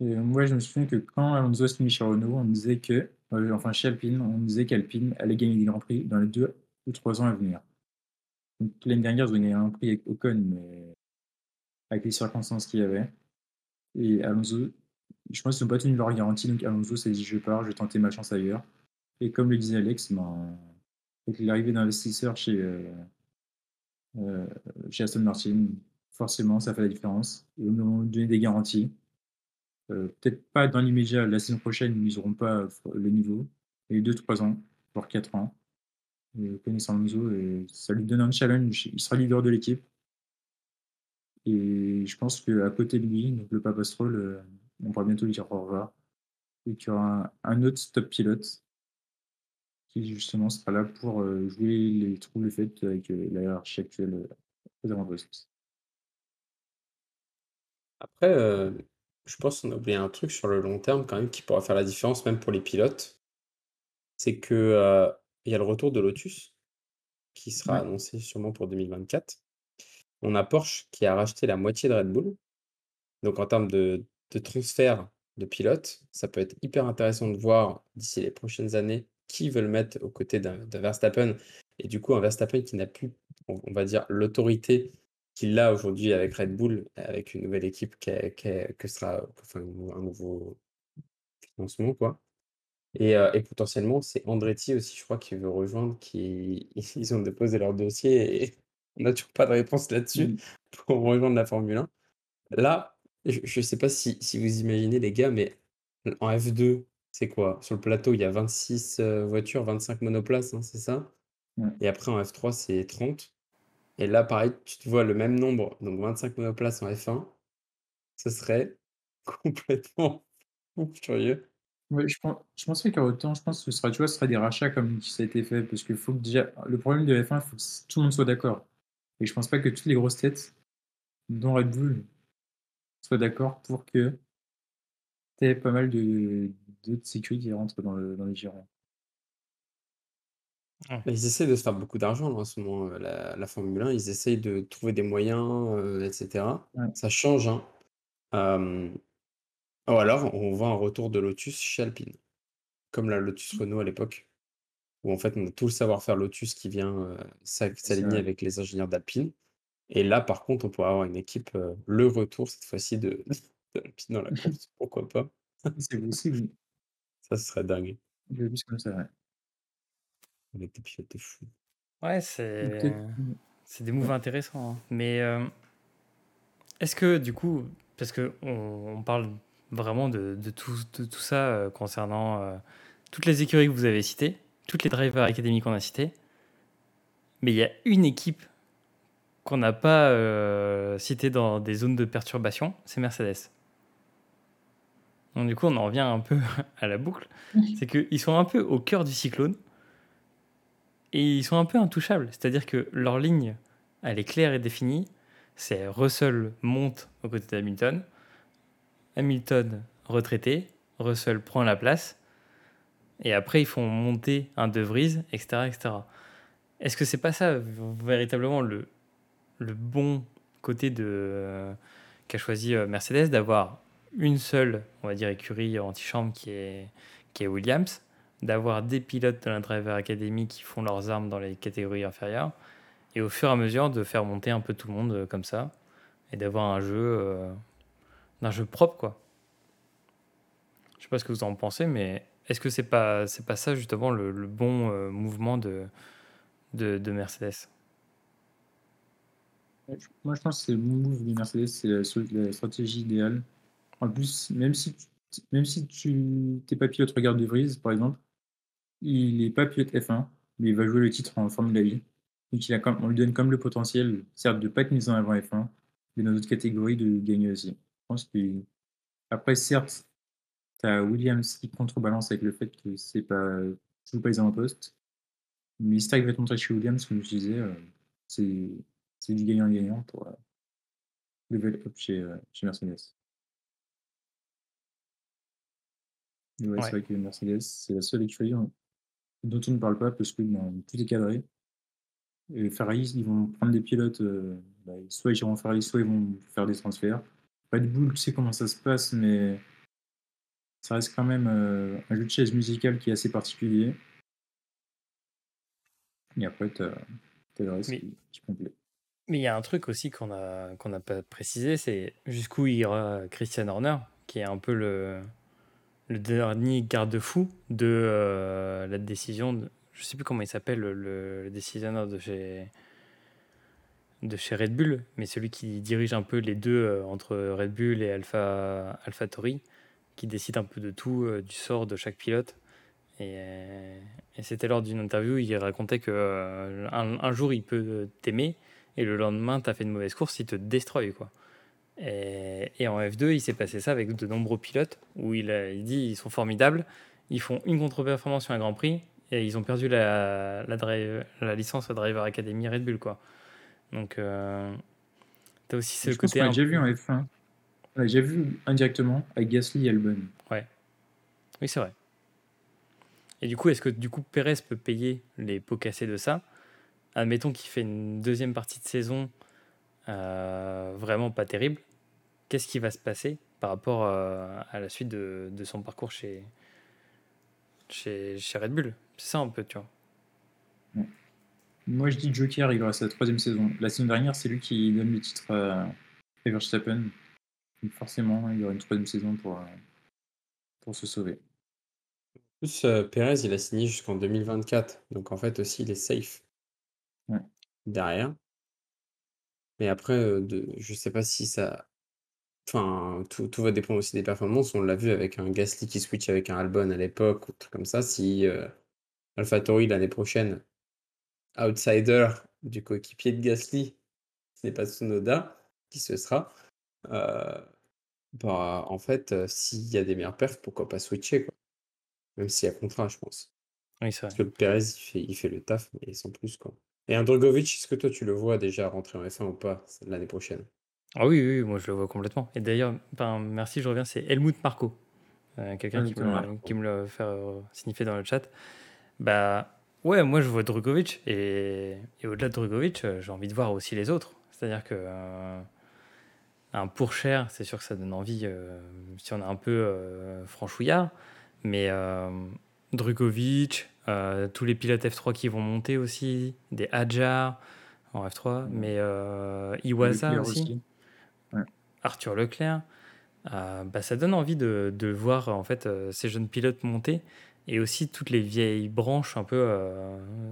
Et moi, je me souviens que quand Alonso se mit chez Renault, on disait que, euh, enfin chez Alpine, on disait qu'Alpine allait gagner des grands prix dans les deux ou trois ans à venir. Donc l'année dernière, ils ont gagné un prix avec Ocon, mais avec les circonstances qu'il y avait. Et Alonso, je pense qu'ils n'ont pas tenu leur garantie, donc Alonso s'est dit je pars, je vais tenter ma chance ailleurs. Et comme le disait Alex, ben, avec l'arrivée d'investisseurs chez, euh, euh, chez Aston Martin, forcément, ça fait la différence. Ils nous ont donné des garanties. Euh, Peut-être pas dans l'immédiat, la saison prochaine, ils n'auront pas le niveau. Et 2-3 ans, voire 4 ans. Et connaissant Alonso, et ça lui donne un challenge. Il sera leader de l'équipe. Et je pense qu'à côté de lui, donc le Papa Stroll, euh, on pourra bientôt lui dire au revoir. Et qu'il y aura un, autre top pilote qui justement sera là pour euh, jouer les trous les faits avec euh, la hiérarchie actuelle euh, aux avant-postes. Après, je pense qu'on a oublié un truc sur le long terme quand même qui pourra faire la différence même pour les pilotes. C'est que, il y a le retour de Lotus qui sera Ouais. annoncé sûrement pour 2024. On a Porsche qui a racheté la moitié de Red Bull. Donc en termes de de transfert de pilotes, ça peut être hyper intéressant de voir d'ici les prochaines années qui veulent mettre aux côtés d'un Verstappen et du coup un Verstappen qui n'a plus, on on va dire, l'autorité qu'il a aujourd'hui avec Red Bull, avec une nouvelle équipe qui que sera enfin un nouveau financement quoi et heu et potentiellement c'est Andretti aussi je crois qui veut rejoindre, qui ils ont déposé leur dossier et on n'a toujours pas de réponse là-dessus Mm. pour rejoindre la Formule 1. Là, je je sais pas si si vous imaginez les gars, mais en F2, c'est quoi? Sur le plateau, il y a 26, heu, voitures, 25 monoplaces, hein, c'est ça? Et après en F3, c'est 30 et là pareil, tu te vois le même nombre, donc 25 monoplaces en F1, ce serait complètement fou furieux. Ouais, je pense, je pense qu'il y aura autant, je pense que ce sera, tu vois, ce sera des rachats comme ça a été fait, parce qu'il faut que déjà, le problème de F1, il faut que tout le monde soit d'accord. Et je pense pas que toutes les grosses têtes, dont Red Bull, soient d'accord pour que tu aies pas mal de d'autres sécurités qui rentrent dans, le, dans les girons. Mais ils essaient de se faire beaucoup d'argent là, en ce moment, heu, la la Formule 1, ils essayent de trouver des moyens, heu, et cetera. Ouais. Ça change, hein. Ou alors on voit un retour de Lotus chez Alpine, comme la Lotus Renault à l'époque, où en fait on a tout le savoir-faire Lotus qui vient, C'est s'aligner avec les ingénieurs d'Alpine et là par contre on pourrait avoir une équipe, heu, le retour cette fois-ci de d'Alpine dans la course, pourquoi pas? C'est possible. Ça ce serait dingue, Je l'ai vu comme ça, ouais. avec des pilotes de fou. Ouais, Ou c'est c'est des moves Ouais. intéressants. hein. Mais euh, est-ce que du coup, parce que on, on parle vraiment de, de tout, de tout ça euh, concernant euh, toutes les écuries que vous avez citées, toutes les drivers académiques qu'on a citées, mais il y a une équipe qu'on n'a pas euh, citée dans des zones de perturbation, c'est Mercedes. Donc du coup, on en revient un peu à la boucle. C'est qu'ils sont un peu au cœur du cyclone et ils sont un peu intouchables. C'est-à-dire que leur ligne, elle est claire et définie. C'est Russell monte aux côtés d'Hamilton. Hamilton retraité. Russell prend la place. Et après, ils font monter un De Vries, etc. etc. Est-ce que c'est pas ça véritablement le, le bon côté de euh, qu'a choisi euh, Mercedes d'avoir une seule, on va dire, écurie antichambre qui est, qui est Williams, d'avoir des pilotes de la Driver Academy qui font leurs armes dans les catégories inférieures, et au fur et à mesure de faire monter un peu tout le monde euh, comme ça, et d'avoir un jeu, jeu propre, quoi. Je sais pas ce que vous en pensez, mais est-ce que c'est pas c'est pas ça justement le, bon mouvement de, de Mercedes? Moi, je pense que c'est le move de Mercedes, c'est la, stratégie idéale. En plus, même si même si tu t'es pas pilote, regarde De Vries, par exemple, il est pas pilote F1, mais il va jouer le titre en Formule vie. Donc il a on lui donne comme le potentiel, certes, de pas être mis en avant F1, mais dans d'autres catégories de gagner aussi. Je pense que après, certes, tu as Williams qui contrebalance avec le fait que c'est pas, pas les avant-postes. Mais si à te montrer chez Williams, comme je disais, euh, c'est du gagnant-gagnant pour euh, level up chez, euh, chez Mercedes. Ouais, c'est vrai que Mercedes, c'est la seule écurie dont on ne parle pas parce que ben, tout est cadré. Et Ferrari, ils vont prendre des pilotes, bah, soit ils iront Ferrari, soit ils vont faire des transferts. Red Bull, tu sais comment ça se passe, mais ça reste quand même euh, un jeu de chaise musical qui est assez particulier. Et après, tu as, le reste qui, qui complet. Mais il y a un truc aussi qu'on n'a qu'on a pas précisé, c'est jusqu'où ira Christian Horner, qui est un peu le, dernier garde-fou de euh, la décision. De, je sais plus comment il s'appelle, le, décisionnaire de chez, de chez Red Bull, mais celui qui dirige un peu les deux euh, entre Red Bull et Alpha, Alpha Tori qui décide un peu de tout, euh, du sort de chaque pilote. Et, c'était lors d'une interview, il racontait que euh, un, jour il peut t'aimer et le lendemain tu as fait une mauvaise course, il te destroy quoi. Et, en F2, il s'est passé ça avec de nombreux pilotes où il, il dit ils sont formidables, ils font une contre-performance sur un Grand Prix et ils ont perdu la, la, drive, la licence Driver Academy Red Bull quoi. Donc tu as aussi ce côté. J'ai vu en F1 j'ai vu indirectement avec Gasly et Albon. Ouais. Oui, c'est vrai. Et du coup, est-ce que du coup Pérez peut payer les pots cassés de ça Admettons qu'il fait une deuxième partie de saison euh, vraiment pas terrible. Qu'est-ce qui va se passer par rapport euh, à la suite de, de, son parcours chez, chez, chez Red Bull? C'est ça un peu, tu vois. Moi, je dis Joker, il aura sa troisième saison. La saison dernière, c'est lui qui donne le titre à Verstappen forcément, il y aura une troisième saison pour, euh, pour se sauver. En plus, euh, Pérez, il a signé jusqu'en 2024. Donc en fait aussi, il est safe derrière. Mais après, euh, de, je sais pas si ça. Enfin, tout, tout va dépendre aussi des performances. On l'a vu avec un Gasly qui switch avec un Albon à l'époque, ou truc comme ça. Si euh, AlphaTauri l'année prochaine, outsider du coéquipier de Gasly, ce n'est pas Tsunoda, qui ce sera, euh, bah, en fait, s'il y a des meilleures perfs, pourquoi pas switcher, quoi? Même s'il y a contrat, je pense. Oui, c'est Parce que Perez, il fait il fait le taf, mais sans plus, quoi. Et un Drogovic, est-ce que toi, tu le vois déjà rentrer en F1 ou pas, l'année prochaine? Ah oui, oui, moi je le vois complètement. Et d'ailleurs, ben, merci, je reviens, c'est Helmut Marco, euh, quelqu'un qui me qui me l'a fait, signifier dans le chat. Bah, ouais, moi je vois Drogovic et et au-delà de Drogovic, j'ai envie de voir aussi les autres. C'est-à-dire que, un pour cher, c'est sûr que ça donne envie euh, si on est un peu euh, franchouillard. Mais euh, tous les pilotes F3 qui vont monter aussi, des Adjar en F3, mais Iwasa aussi, Arthur Leclerc. bah, ça donne envie de, de voir en fait ces jeunes pilotes monter et aussi toutes les vieilles branches un peu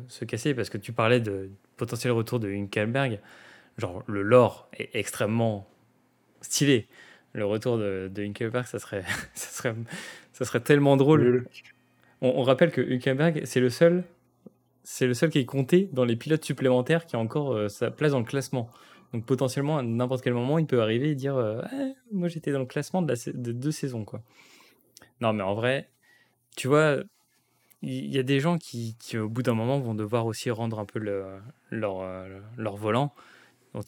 se casser parce que tu parlais de potentiel retour de Hülkenberg genre le lore est extrêmement stylé. Le retour de, de ça serait, ça, serait, ça serait tellement drôle. On, rappelle que Hülkenberg, c'est le seul c'est le seul qui est compté dans les pilotes supplémentaires qui a encore euh, sa place dans le classement. Donc potentiellement, à n'importe quel moment, il peut arriver et dire euh, Moi, j'étais dans le classement de, deux saisons. Quoi. Non, mais en vrai, tu vois, il y, a des gens qui, au bout d'un moment, vont devoir aussi rendre un peu euh, leur volant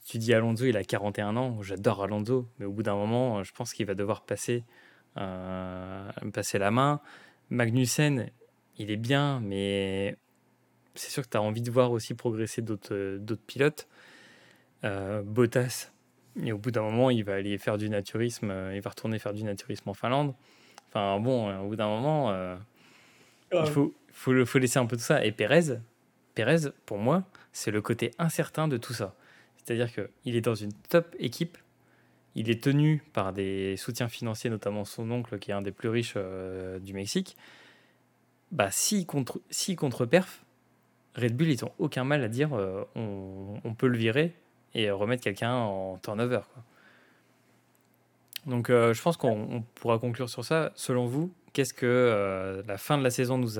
tu dis Alonso, il a 41 ans. J'adore Alonso, mais au bout d'un moment, je pense qu'il va devoir passer, passer la main. Magnussen, il est bien, mais c'est sûr que tu as envie de voir aussi progresser d'autres pilotes. Euh, Bottas, et au bout d'un moment, il va aller faire du naturisme, euh, il va retourner faire du naturisme en Finlande. Enfin bon, au bout d'un moment, il faut, faut, faut, laisser un peu tout ça. Et Perez, Perez pour moi, c'est le côté incertain de tout ça. C'est-à-dire qu'il est dans une top équipe. Il est tenu par des soutiens financiers, notamment son oncle, qui est un des plus riches euh, du Mexique. bah, si contre, si contre perf, Red Bull, ils ont aucun mal à dire euh, on, peut le virer et remettre quelqu'un en turnover. Donc euh, je pense qu'on pourra conclure sur ça. Selon vous, qu'est-ce que euh, la fin de la saison nous,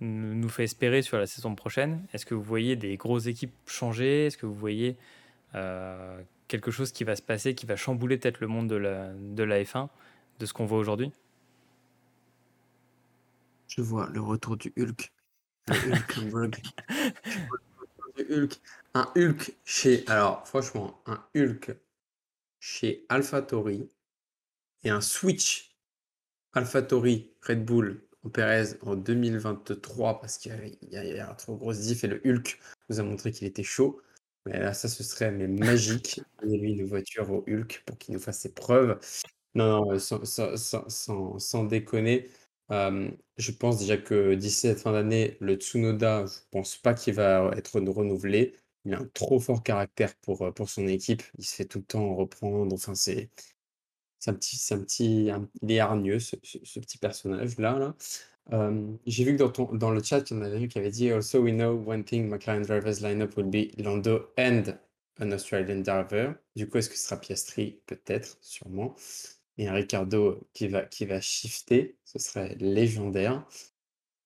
nous fait espérer sur la saison prochaine? Est-ce que vous voyez des grosses équipes changer? Est-ce que vous voyez quelque chose qui va se passer, qui va chambouler peut-être le monde de la, de la F1, de ce qu'on voit aujourd'hui Je vois le retour du Hulk. Hulk, Hulk. Un Hulk chez. Alors, franchement, un Hulk chez AlphaTauri et un switch AlphaTauri Red Bull au Perez en 2023 parce qu'il y, a, y a un trop gros diff et le Hulk nous a montré qu'il était chaud. Mais là, ça, ce serait mais magique. Donnez-lui une voiture au Hulk pour qu'il nous fasse ses preuves. Non, non, sans, sans, sans, déconner. je pense déjà que d'ici cette fin d'année, le Tsunoda, je pense pas qu'il va être renouvelé. Il a un trop fort caractère pour, pour son équipe. Il se fait tout le temps reprendre. Enfin, c'est un petit, un petit, il est hargneux, ce, ce, petit personnage-là. Là. J'ai vu que dans, le chat, il y en avait qui avait dit Also, we know one thing McLaren drivers lineup will be Lando and an Australian driver. Du coup, est-ce que ce sera Piastri? Peut-être, sûrement. Et un Ricardo qui va, qui va shifter, ce serait légendaire.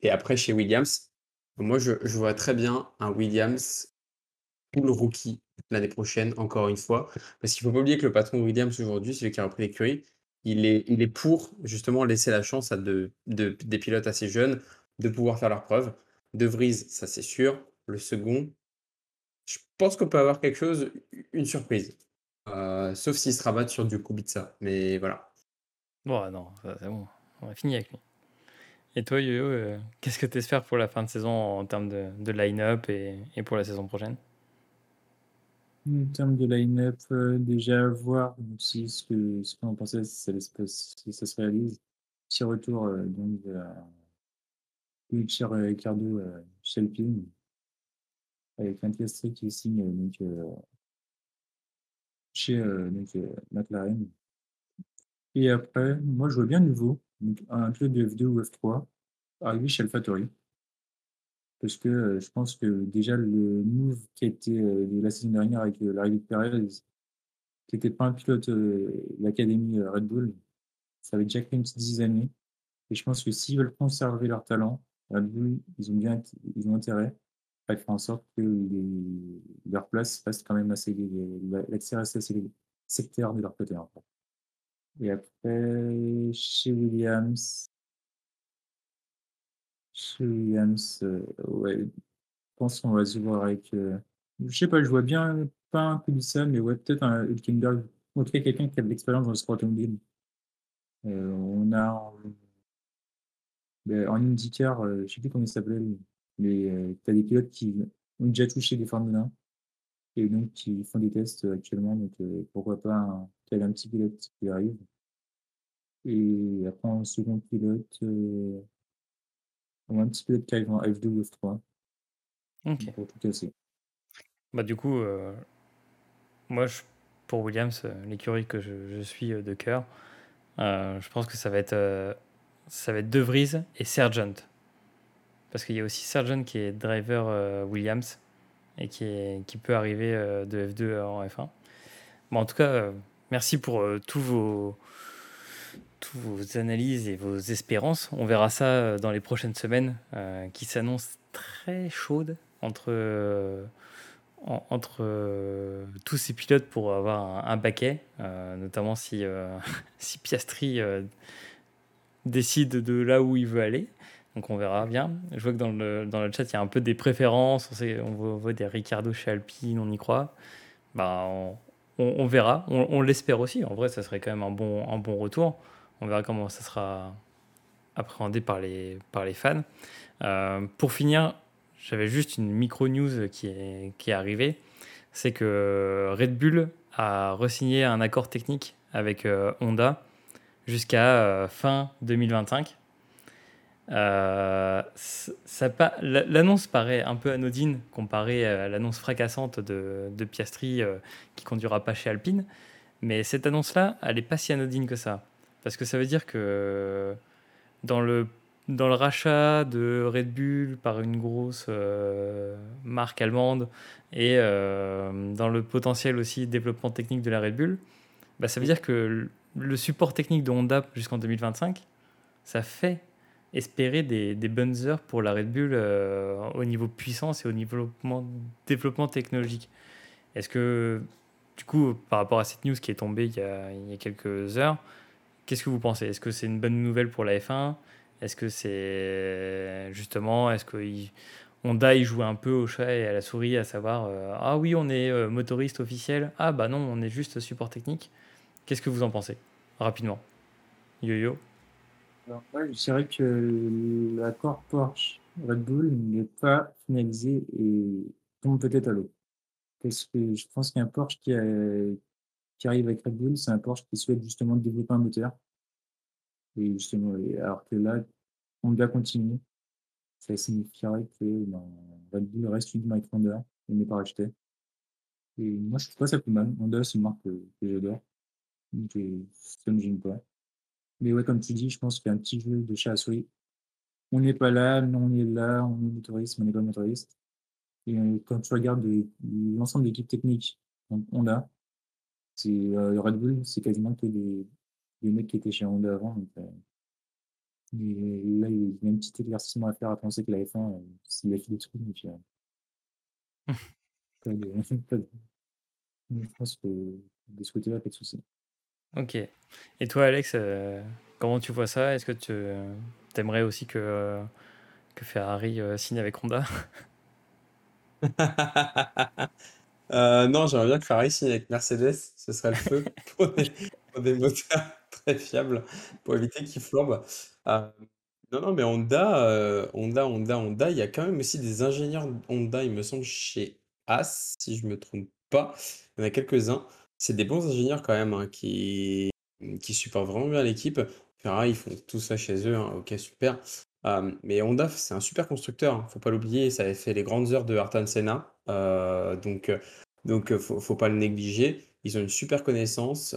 Et après, chez Williams, moi, je, vois très bien un Williams le rookie l'année prochaine, encore une fois. Parce qu'il ne faut pas oublier que le patron Williams aujourd'hui, celui qui a repris l'écurie, il est, il est pour justement laisser la chance à de, de, des pilotes assez jeunes de pouvoir faire leurs preuves. De Vries, ça c'est sûr. Le second, je pense qu'on peut avoir quelque chose, une surprise. Euh, sauf s'il se rabatte sur du Kubica. Mais voilà. Bon, non, c'est bon. On a fini avec lui. Et toi, Yo, euh, qu'est-ce que tu espères pour la fin de saison en termes de, de line-up et, et pour la saison prochaine? En termes de line-up, euh, déjà voir si ce que ce qu'on pensait si ça, se réalise. Petit retour euh, donc de cher Ricardo euh, chez avec un Piastri qui signe chez donc, McLaren. Et après, moi je vois bien nouveau, un club de F2 ou F3 arriver chez AlphaTauri. Parce que euh, je pense que déjà le move qui a été euh, la saison dernière avec euh, l'arrivée de Perez, qui n'était pas un pilote de l'académie Red Bull, ça avait déjà fait une petite dizaine. Et je pense que s'ils veulent conserver leur talent, Red Bull, ils ont bien ils ont intérêt à faire en sorte que leur place reste quand même assez l'accès reste assez sectaire de leur côté. Et après, chez Williams, Williams, euh, ouais, je pense qu'on va se voir avec. Euh, je sais pas, je vois bien, pas un ça, mais ouais, peut-être un Hülkenberg. En tout cas, quelqu'un qui a de l'expérience dans le sport automobile. Euh, on a en, ben, en IndyCar, je sais plus comment il s'appelait, mais tu as des pilotes qui ont déjà touché des Formule 1 et donc qui font des tests actuellement. Donc pourquoi pas ait un petit pilote qui arrive. Et après, un second pilote. On a un petit peu de cave en F2 ou F3. Ok. Pour tout casser. Bah, du coup, euh, moi, je, pour Williams, euh, l'écurie que je, je, suis euh, de cœur, euh, je pense que ça va être, ça va être De Vries et Sergent. Parce qu'il y a aussi Sergent qui est driver Williams et qui, est, qui peut arriver de F2 en F1. Bon, en tout cas, merci pour tous vos toutes vos analyses et vos espérances. On verra ça euh, dans les prochaines semaines euh, qui s'annoncent très chaudes entre, euh, entre tous ces pilotes pour avoir un, baquet, notamment si, si Piastri décide de là où il veut aller. Donc on verra bien. Je vois que dans le, dans le chat, il y a un peu des préférences. On, voit des Ricardo chez Alpine, on y croit. Bah, on, on, verra. On l'espère aussi. En vrai, ça serait quand même un bon, un bon retour. On verra comment ça sera appréhendé par les, fans. Euh, pour finir, j'avais juste une micro-news qui est, est arrivée. C'est que Red Bull a resigné un accord technique avec euh, Honda jusqu'à euh, fin 2025. L'annonce paraît un peu anodine comparée à l'annonce fracassante de, Piastri qui conduira pas chez Alpine. Mais cette annonce-là, elle n'est pas si anodine que ça. Parce que ça veut dire que dans le dans le rachat de Red Bull par une grosse euh, marque allemande et euh, dans le potentiel aussi développement technique de la Red Bull, bah, ça veut dire que le support technique de Honda jusqu'en 2025, ça fait espérer des, des bonnes heures pour la Red Bull euh, au niveau puissance et au niveau développement, technologique. Est-ce que, du coup, par rapport à cette news qui est tombée il y a, il y a quelques heures, qu'est-ce que vous pensez? Est-ce que c'est une bonne nouvelle pour la F1 Est-ce que c'est justement, est-ce que Honda il joue un peu au chat et à la souris à savoir euh, ah oui on est euh, motoriste officiel. Ah bah non on est juste support technique. Qu'est-ce que vous en pensez? Rapidement. Yo-yo. Alors, je dirais que l'accord Porsche Red Bull n'est pas finalisé et tombe peut-être à l'eau. Parce que je pense qu'un Porsche qui, qui arrive avec Red Bull, c'est un Porsche qui souhaite justement développer un moteur. Et justement, alors que là, on doit continuer. Ça signifierait que ben, Red Bull reste une marque Honda et n'est pas racheté. Et moi, je trouve pas ça plus mal. Honda, c'est une marque que, j'adore. Donc, euh, ça me gêne pas. Mais ouais, comme tu dis, je pense qu'il y a un petit jeu de chat à souris. On n'est pas là, mais on est là, on est motoriste, on n'est pas motoriste. Et euh, quand tu regardes l'ensemble de l'équipe technique Honda, c'est euh, Red Bull, c'est quasiment que des, des, mecs qui étaient chez Honda avant. Donc, euh, là, il y a un petit éclaircissement à faire à penser que la F1, euh, c'est la fille des trucs. Donc, euh, pas de, pas de, je pense que de ce côté-là, pas de souci. Ok. Et toi, Alex, euh, comment tu vois ça? Est-ce que tu aimerais aussi que, euh, que Ferrari euh, signe avec Honda? non, j'aimerais bien que Ferrari signe avec Mercedes, ce serait le feu pour des, moteurs très fiables pour éviter qu'ils flambent. non, non, mais Honda, Honda, Honda, Honda, il y a quand même aussi des ingénieurs Honda, il me semble, chez As, si je me trompe pas. Il y en a quelques-uns. C'est des bons ingénieurs quand même, hein, qui qui supportent vraiment bien l'équipe. Ferrari, ils font tout ça chez eux, hein, OK, super. Mais Honda, c'est un super constructeur, hein, faut pas l'oublier, ça avait fait les grandes heures de Ayrton Senna, euh, donc donc faut faut pas le négliger. Ils ont une super connaissance,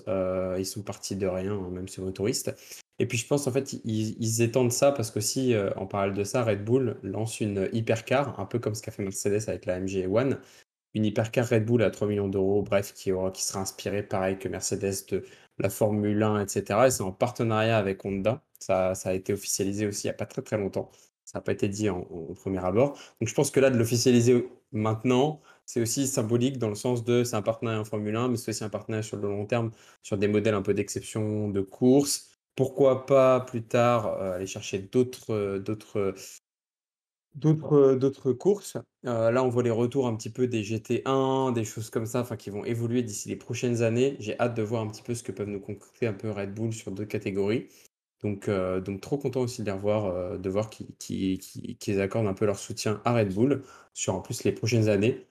ils sont partis de rien, même sur motoriste. Et puis je pense en fait ils étendent ça parce qu'aussi, euh, en parallèle de ça, Red Bull lance une hypercar, un peu comme ce qu'a fait Mercedes avec la MG One. Une hypercar Red Bull à 3 millions d'euros, bref, qui, aura, qui sera inspirée pareil que Mercedes de la Formule 1, etc. Et c'est en partenariat avec Honda. Ça, a été officialisé aussi il n'y a pas très très longtemps. Ça n'a pas été dit en, premier abord. Donc je pense que là, de l'officialiser maintenant, c'est aussi symbolique dans le sens de c'est un partenariat en Formule 1, mais c'est aussi un partenariat sur le long terme, sur des modèles un peu d'exception de course. Pourquoi pas plus tard euh, aller chercher d'autres d'autres D'autres, courses. là, on voit les retours un petit peu des GT1, des choses comme ça, enfin qui vont évoluer d'ici les prochaines années. J'ai hâte de voir un petit peu ce que peuvent nous concocter un peu Red Bull sur d'autres catégories. Donc, donc trop content aussi de les revoir, de voir qu'ils accordent un peu leur soutien à Red Bull sur en plus les prochaines années,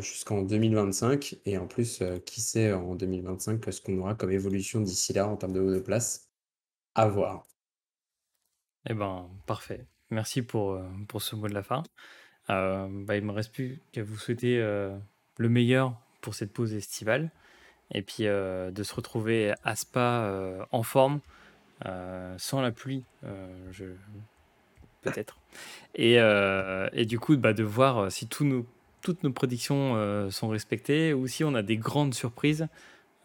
jusqu'en 2025 et en plus, qui sait en 2025 ce qu'on aura comme évolution d'ici là en termes de haut de place? À voir. Eh ben, parfait. Merci pour, euh, pour ce mot de la fin. Euh, bah, il me reste plus qu'à vous souhaiter euh, le meilleur pour cette pause estivale et puis de se retrouver à Spa en forme, sans la pluie, peut-être. Et, et, du coup, bah, de voir si toutes nos prédictions sont respectées ou si on a des grandes surprises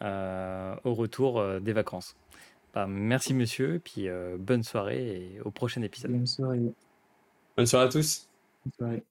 au retour des vacances. Bah, merci monsieur, et puis euh, bonne soirée et au prochain épisode. Bonne soirée. Bonne soirée à tous. Bonne soirée.